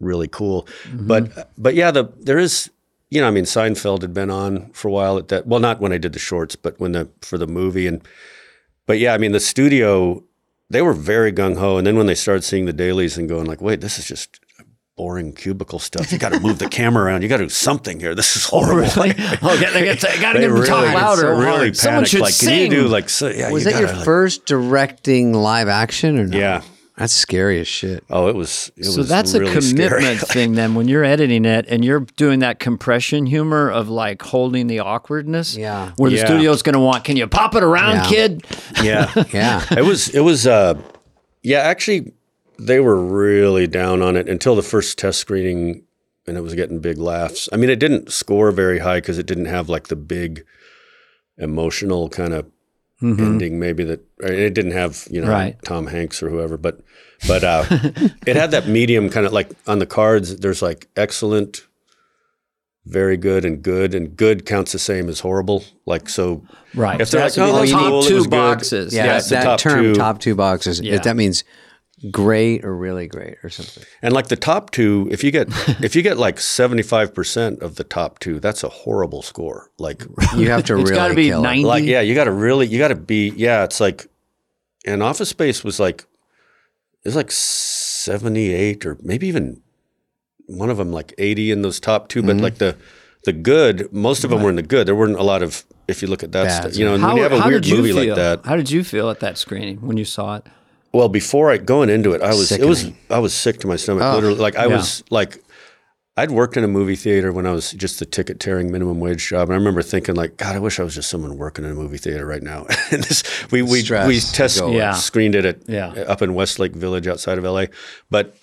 Speaker 3: really cool.
Speaker 1: Mm-hmm.
Speaker 3: But but yeah, the there is you know I mean Seinfeld had been on for a while at that. Well, not when I did the shorts, but when the for the movie and but yeah, I mean the studio they were very gung ho, and then when they started seeing the dailies and going like, wait, this is just boring cubicle stuff. You got to move the camera around. You got to do something here. This is horrible. (laughs)
Speaker 1: Really? (laughs) oh, get, they, get, got to get them to talk louder.
Speaker 3: so really
Speaker 1: hard. Someone should
Speaker 3: like,
Speaker 1: sing.
Speaker 3: Can you do like so, yeah?
Speaker 2: Was
Speaker 3: you
Speaker 2: that your
Speaker 3: gotta, like-
Speaker 2: first directing live action or not?
Speaker 3: Yeah.
Speaker 2: That's scary as shit.
Speaker 3: Oh, it was. It
Speaker 1: so
Speaker 3: was
Speaker 1: that's
Speaker 3: really
Speaker 1: a commitment
Speaker 3: Scary. (laughs)
Speaker 1: thing then when you're editing it and you're doing that compression humor of like holding the awkwardness
Speaker 2: Yeah.
Speaker 1: where the
Speaker 3: Yeah.
Speaker 1: studio's going to want can you pop it around
Speaker 2: Yeah.
Speaker 1: kid
Speaker 3: yeah. (laughs)
Speaker 2: Yeah.
Speaker 3: it was it was uh yeah actually they were really down on it until the first test screening and it was getting big laughs i mean it didn't score very high because it didn't have like the big emotional kind of ending maybe that it didn't have you know
Speaker 1: Right.
Speaker 3: tom hanks or whoever but but uh (laughs) it had that medium kind of like on the cards there's like excellent very good and good and good counts the same as horrible like so
Speaker 1: right
Speaker 3: If
Speaker 1: so
Speaker 3: they're
Speaker 1: it has
Speaker 3: like,
Speaker 1: to be
Speaker 3: oh,
Speaker 1: the top
Speaker 3: cool,
Speaker 1: two
Speaker 3: was good.
Speaker 1: boxes
Speaker 2: Yeah,
Speaker 3: Yeah, it's the
Speaker 2: that
Speaker 3: top
Speaker 2: term,
Speaker 3: two.
Speaker 2: top two boxes.
Speaker 1: Yeah.
Speaker 2: That means great or really great or something.
Speaker 3: And like the top two, if you get if you get like seventy five percent of the top two, that's a horrible score. Like (laughs)
Speaker 2: You have to
Speaker 1: It's
Speaker 2: really
Speaker 1: gotta be
Speaker 2: kill it.
Speaker 1: 90.
Speaker 3: like yeah, you got to really you got to be yeah. It's like, and Office Space was like, it's like seventy eight or maybe even one of them like eighty in those top 2
Speaker 2: Mm-hmm.
Speaker 3: But like the the good. Most of them were in the good. There weren't a lot of. If you look at that stuff, you know, and when you have a weird movie
Speaker 1: feel?
Speaker 3: like that.
Speaker 1: How did you feel at that screening when you saw it?
Speaker 3: Well, before I going into it, I was it was I was sick to my stomach.
Speaker 2: Oh.
Speaker 3: literally, like I
Speaker 1: Yeah.
Speaker 3: was like. I'd worked in a movie theater when I was just a ticket tearing minimum wage job, and I remember thinking like, God, I wish I was just someone working in a movie theater right now. (laughs) and this, we we
Speaker 2: Stress
Speaker 3: we test.
Speaker 1: Yeah.
Speaker 3: screened it at
Speaker 1: Yeah.
Speaker 3: up in Westlake Village outside of LA, but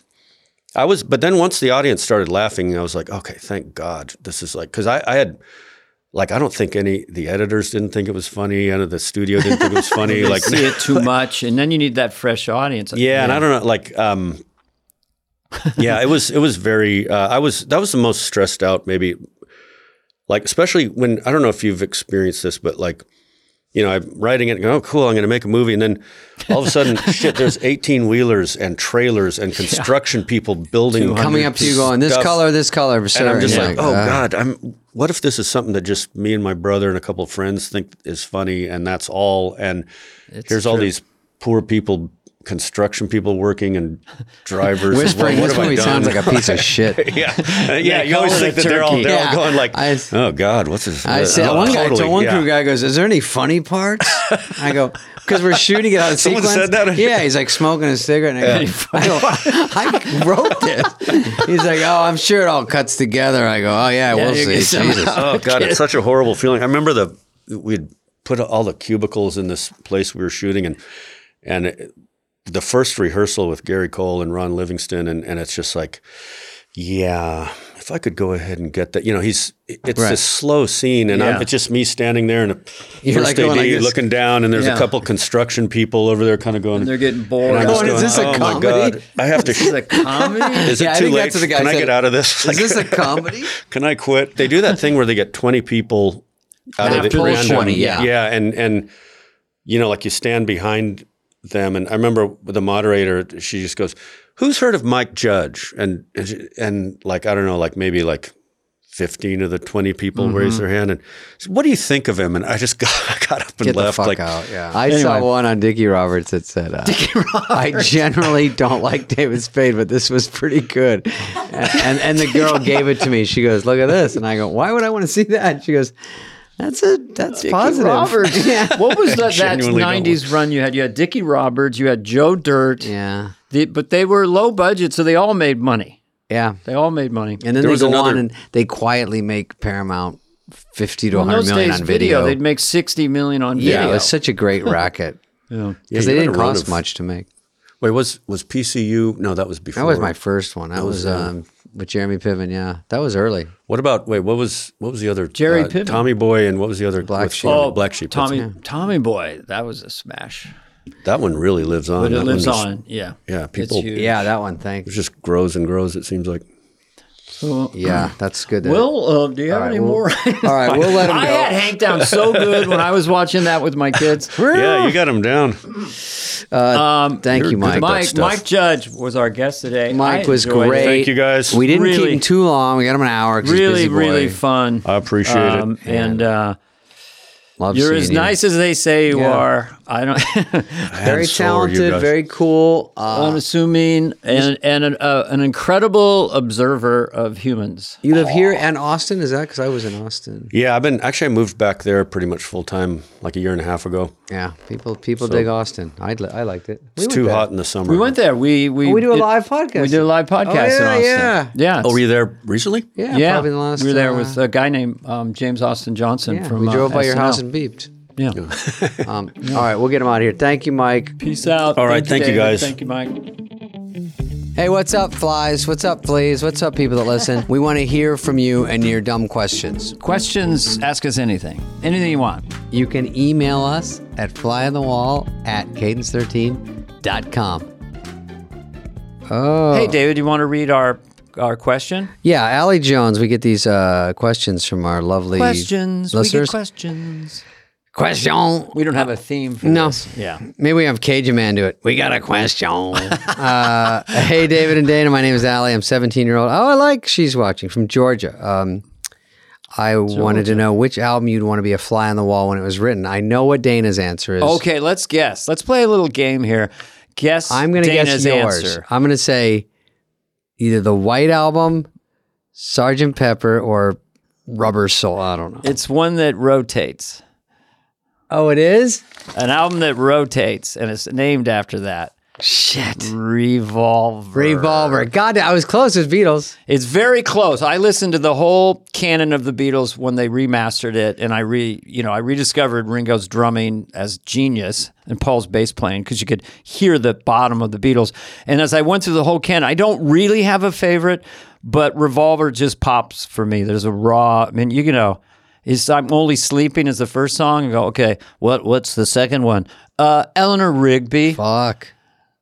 Speaker 3: I was. But then once the audience started laughing, I was like, okay, thank God, this is like because I, I had. Like I don't think any the editors didn't think it was funny, and the studio didn't think it was funny. (laughs) Like
Speaker 1: see it too (laughs) much, and then you need that fresh audience.
Speaker 3: yeah, and I don't know, like, um, (laughs) yeah, it was it was very. Uh, I was that was the most stressed out, maybe. Like especially when I don't know if you've experienced this, but like, you know, I'm writing it, and go, oh, cool, I'm going to make a movie, and then all of a sudden, (laughs) shit, there's 18 wheelers and trailers and construction people building
Speaker 2: Coming up to you going, this
Speaker 3: stuff.
Speaker 2: color, this color, sir.
Speaker 3: And I'm just
Speaker 2: You're
Speaker 3: like, oh
Speaker 2: uh,
Speaker 3: God, I'm. What if this is something that just me and my brother and a couple of friends think is funny, and that's all? And here's all these poor people, construction people working, and (laughs) drivers.
Speaker 2: Whispering,
Speaker 3: What
Speaker 2: this
Speaker 3: have I
Speaker 2: movie sounds like a piece of (laughs) shit.
Speaker 3: yeah, Uh, yeah. You always think
Speaker 1: a
Speaker 3: that they're all they're all going like,
Speaker 2: I-
Speaker 3: oh God, what's this?
Speaker 2: I said
Speaker 3: Oh,
Speaker 2: one guy,
Speaker 3: totally,
Speaker 2: so one
Speaker 3: yeah.
Speaker 2: crew guy goes, "Is there any funny parts?" I go, "Because we're shooting it out of (laughs)
Speaker 3: Someone
Speaker 2: sequence."
Speaker 3: said that?
Speaker 2: Yeah, he's like smoking a cigarette, and I go, I, go "I wrote this." He's like, "Oh, I'm sure it all cuts together." I go, "Oh yeah, we'll see."
Speaker 1: get
Speaker 2: Jesus.
Speaker 3: Oh God, it's such a horrible feeling. I remember the we'd put all the cubicles in this place we were shooting, and and it- the first rehearsal with Gary Cole and Ron Livingston, and and it's just like, yeah, if I could go ahead and get that, you know, he's it's
Speaker 2: Right.
Speaker 3: this slow scene, and
Speaker 1: Yeah.
Speaker 3: I'm, it's just me standing there and a
Speaker 2: You're
Speaker 3: first
Speaker 2: like
Speaker 3: AD
Speaker 2: like
Speaker 3: looking down, and there's
Speaker 1: Yeah.
Speaker 3: a couple construction people over there, kind of going.
Speaker 1: And they're getting bored.
Speaker 3: and I'm
Speaker 2: Going, is this a
Speaker 3: oh
Speaker 2: comedy?"
Speaker 3: my God, I have to. (laughs)
Speaker 1: This is a comedy. (laughs)
Speaker 3: Is it
Speaker 2: Yeah,
Speaker 3: too late?
Speaker 2: that's what the
Speaker 3: Can I get out of this?
Speaker 2: Is this a (laughs) comedy?
Speaker 3: Can I quit? They do that thing where they get 20 people out of
Speaker 2: After
Speaker 3: the
Speaker 2: the 20, yeah.
Speaker 3: Yeah. And, and, you know, like you stand behind them. And I remember the moderator, she just goes, who's heard of Mike Judge? And, and, she- and like, I don't know, like maybe like 15 of the 20 people
Speaker 2: Mm-hmm.
Speaker 3: raised their hand. And said, what do you think of him? And I just (laughs) got, I got up and
Speaker 2: Get
Speaker 3: left.
Speaker 2: the fuck
Speaker 3: like,
Speaker 2: out. Yeah. I saw one on Dickie Roberts that said, uh, I generally don't like David Spade, but this was pretty good. And, and, and the girl (laughs) gave it to me. She goes, look at this. And I go, why would I want to see that? She goes, that's a, that's positive.
Speaker 1: Roberts. (laughs)
Speaker 2: yeah.
Speaker 1: What was that, that
Speaker 3: Genuinely don't
Speaker 1: 90s run you had? You had Dickie Roberts, you had Joe Dirt,
Speaker 2: Yeah.
Speaker 1: the, but they were low budget, so they all made money.
Speaker 2: Yeah.
Speaker 1: They all made money.
Speaker 2: And then
Speaker 3: There
Speaker 2: they
Speaker 3: was
Speaker 2: go
Speaker 3: another-
Speaker 2: on and they quietly make Paramount 50 to
Speaker 1: Well, in
Speaker 2: 100
Speaker 1: those
Speaker 2: million
Speaker 1: days,
Speaker 2: on video.
Speaker 1: they'd make 60 million on
Speaker 2: yeah,
Speaker 1: video.
Speaker 2: it was such a great racket (laughs)
Speaker 1: Yeah.
Speaker 2: because
Speaker 3: you
Speaker 2: they didn't cost
Speaker 3: of-
Speaker 2: much to make.
Speaker 3: Wait, was, was PCU? No, that was before.
Speaker 2: That was my first one. That,
Speaker 3: That
Speaker 2: was,
Speaker 3: was, uh,
Speaker 2: um, with Jeremy Piven. Yeah, that was early.
Speaker 3: What about, wait, what was, what was the other?
Speaker 1: Jerry
Speaker 3: uh,
Speaker 1: Piven.
Speaker 3: Tommy Boy and what was the other?
Speaker 2: Black
Speaker 3: with-
Speaker 2: Sheep.
Speaker 1: Oh,
Speaker 3: Black Sheep.
Speaker 1: Tommy,
Speaker 3: it.
Speaker 1: Tommy Boy, that was a smash.
Speaker 3: That one really lives on.
Speaker 1: But it
Speaker 3: That
Speaker 1: lives
Speaker 3: one just-
Speaker 1: on. Yeah.
Speaker 3: Yeah,
Speaker 1: It's
Speaker 3: people-
Speaker 1: huge.
Speaker 2: Yeah, that one. Thanks.
Speaker 3: It just grows and grows. It seems like.
Speaker 1: So,
Speaker 2: Yeah, that's good. that-
Speaker 1: Will, uh, do you have
Speaker 2: All right,
Speaker 1: any
Speaker 2: we'll-
Speaker 1: more? (laughs)
Speaker 2: all right, we'll let him
Speaker 1: I
Speaker 2: go.
Speaker 1: had Hank down so good when I was watching that with my kids. (laughs)
Speaker 3: Yeah, you got him down.
Speaker 1: Um,
Speaker 2: Thank
Speaker 3: You're
Speaker 2: you,
Speaker 3: good at
Speaker 2: Mike.
Speaker 1: Mike. Mike Judge was our guest today.
Speaker 2: Mike
Speaker 1: I
Speaker 2: was
Speaker 1: enjoyed it.
Speaker 2: great.
Speaker 3: Thank you guys.
Speaker 2: We didn't keep him too long. We got him an hour. 'cause he's
Speaker 1: Really,
Speaker 2: busy boy.
Speaker 1: really fun.
Speaker 3: I appreciate
Speaker 1: Um,
Speaker 3: it.
Speaker 1: and uh,
Speaker 2: Love
Speaker 1: you're as
Speaker 2: you.
Speaker 1: nice as they say you
Speaker 2: Yeah.
Speaker 1: are. I don't. (laughs)
Speaker 2: very
Speaker 3: And so are you
Speaker 2: talented, very cool. Uh,
Speaker 1: unassuming and and an, uh, an incredible observer of humans.
Speaker 2: you live here and Austin, is that? Because I was in Austin.
Speaker 3: Yeah, I've been actually I moved back there pretty much full time like a year and a half ago.
Speaker 2: Yeah, people people dig Austin. I I liked it. We
Speaker 3: It's too
Speaker 2: there.
Speaker 3: hot in the summer.
Speaker 1: We went there. We we
Speaker 2: Oh, we do a
Speaker 1: did-
Speaker 2: live podcast.
Speaker 1: We did a live podcast
Speaker 2: Oh,
Speaker 1: in
Speaker 2: yeah,
Speaker 1: Austin.
Speaker 2: yeah.
Speaker 1: yeah.
Speaker 3: Oh, were you there recently?
Speaker 2: Yeah,
Speaker 1: yeah,
Speaker 2: probably the last.
Speaker 1: we were there
Speaker 2: uh,
Speaker 1: with a guy named um, James Austin Johnson
Speaker 2: Yeah,
Speaker 1: from.
Speaker 2: we
Speaker 1: uh,
Speaker 2: drove by your house and beeped. (laughs)
Speaker 1: Yeah.
Speaker 2: Um, All right, we'll get him out of here. Thank you, Mike.
Speaker 1: Peace out.
Speaker 3: All right, thank you,
Speaker 1: David.
Speaker 3: guys.
Speaker 1: Thank you, Mike.
Speaker 2: Hey, what's up, flies? What's up, fleas? What's up, people that listen? We want to hear from you and your dumb questions.
Speaker 1: Questions? Ask us anything. Anything you want.
Speaker 2: You can email us at flyonthewall at cadence13.com. Oh.
Speaker 1: Hey, David, you want to read our our question?
Speaker 2: Yeah, Allie Jones, we get these uh, questions from our lovely
Speaker 1: Questions. We
Speaker 2: listeners.
Speaker 1: get questions.
Speaker 2: Question.
Speaker 1: We don't have a theme for
Speaker 2: No.
Speaker 1: this. Yeah.
Speaker 2: Maybe we have Cajun Man do it. We got a question. (laughs) uh, hey, David and Dana. My name is Allie. I'm 17 year old. Oh, I like she's watching from Georgia. Um, I wanted to know which album you'd want to be a fly on the wall when it was written. I know what Dana's answer is.
Speaker 1: Okay, let's guess. Let's play a little game here. Guess.
Speaker 2: I'm going to guess
Speaker 1: Dana's
Speaker 2: yours.
Speaker 1: Answer.
Speaker 2: I'm going to say either the White Album, Sergeant Pepper, or rubber soul. I don't know.
Speaker 1: It's one that rotates.
Speaker 2: Oh, it is.
Speaker 1: An album that rotates, and it's named after that.
Speaker 2: Shit.
Speaker 1: Revolver.
Speaker 2: Revolver. God, I was close as Beatles.
Speaker 1: It's very close. I listened to the whole canon of the Beatles when they remastered it, and I re, you know, I rediscovered Ringo's drumming as genius and Paul's bass playing because you could hear the bottom of the Beatles. And as I went through the whole canon, I don't really have a favorite, but Revolver just pops for me. There's a raw. I mean, you know, is I'm only sleeping is the first song. And go, okay, what what's the second one? Uh, Eleanor Rigby.
Speaker 2: Fuck.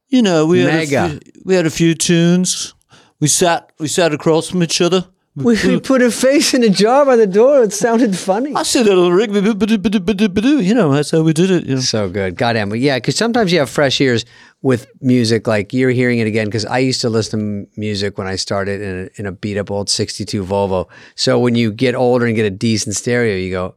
Speaker 1: You know, we had
Speaker 2: Mega.
Speaker 1: a few, we had a few tunes. We sat we sat across from each other.
Speaker 2: We, we put a face in a jar by the door. It sounded funny.
Speaker 1: I said Eleanor Rigby, you know, that's how we did it. You know.
Speaker 2: So good. Goddamn. But yeah, because sometimes you have fresh ears with music. Like you're hearing it again. Because I used to listen to music when I started in a, in a beat up old 62 Volvo. So when you get older and get a decent stereo, you go,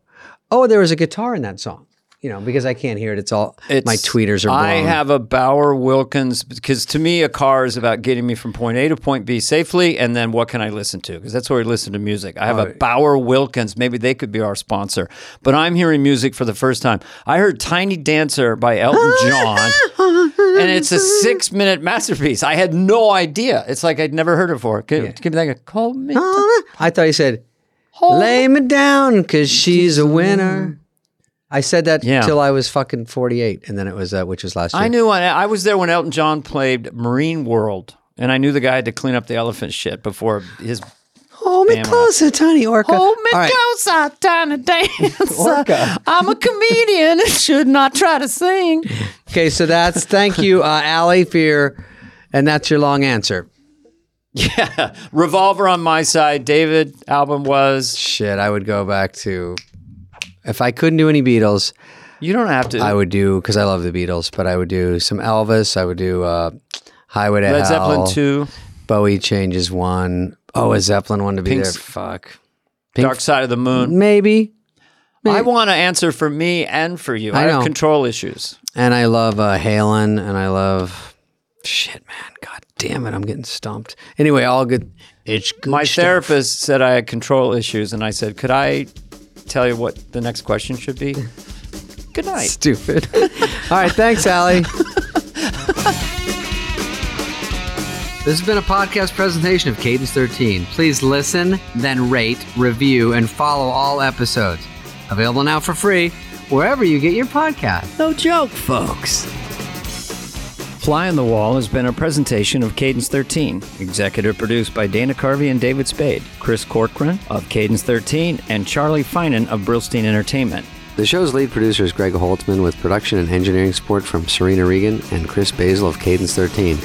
Speaker 2: oh, there was a guitar in that song. You know, because I can't hear it. It's all, my tweeters are blown.
Speaker 1: I have a Bowers Wilkins because to me, a car is about getting me from point A to point B safely, and then what can I listen to? Because that's where we listen to music. I have a Bowers Wilkins. Maybe they could be our sponsor. But I'm hearing music for the first time. I heard "Tiny Dancer" by Elton (laughs) John, and it's a six-minute masterpiece. I had no idea. It's like I'd never heard it before. Give, give me that. Call me. Uh-huh.
Speaker 2: I thought you said, lay me down because she's a winner. I said that
Speaker 1: Yeah.
Speaker 2: till I was fucking 48. And then it was, uh, which was last year.
Speaker 1: I knew I, I was there when Elton John played Marine World, and I knew the guy had to clean up the elephant shit before his
Speaker 2: Hold me closer, tiny orca.
Speaker 1: Hold me
Speaker 2: right.
Speaker 1: closer, tiny dancer. (laughs)
Speaker 2: Orca.
Speaker 1: I'm a comedian and should not try to sing.
Speaker 2: Okay, so that's thank you, uh, Allie, for your, and that's your long answer. (laughs)
Speaker 1: Yeah. Revolver on my side. David album was.
Speaker 2: Shit, I would go back to, if I couldn't do any Beatles,
Speaker 1: You don't have to.
Speaker 2: I would do because I love the Beatles, but I would do some Elvis. I would do uh, Highway to
Speaker 1: Led
Speaker 2: Hell.
Speaker 1: Zeppelin 2,
Speaker 2: Bowie changes one. Oh, a Zeppelin one to be
Speaker 1: Pink's-
Speaker 2: there. Fuck. Pink-
Speaker 1: Dark Side of the Moon.
Speaker 2: Maybe.
Speaker 1: I want to answer for me and for you. I,
Speaker 2: I
Speaker 1: have
Speaker 2: know.
Speaker 1: control issues.
Speaker 2: And I love uh, Halen, and I love shit, man. God damn it, I'm getting stumped. Anyway, all good. It's good.
Speaker 1: My
Speaker 2: stuff.
Speaker 1: therapist said I had control issues, and I said, Could I tell you what the next question should be? (laughs) Good night.
Speaker 2: Stupid. (laughs) all right, thanks, Allie. This has been a podcast presentation of Cadence 13. Please listen, then rate, review, and follow all episodes. Available now for free wherever you get your podcast. No joke, folks.
Speaker 1: Fly on the Wall has been a presentation of Cadence 13, executive produced by Dana Carvey and David Spade, Chris Corcoran of Cadence 13, and Charlie Finan of Brillstein Entertainment.
Speaker 2: The show's lead producer is Greg Holtzman with production and engineering support from Serena Regan and Chris Basil of Cadence 13.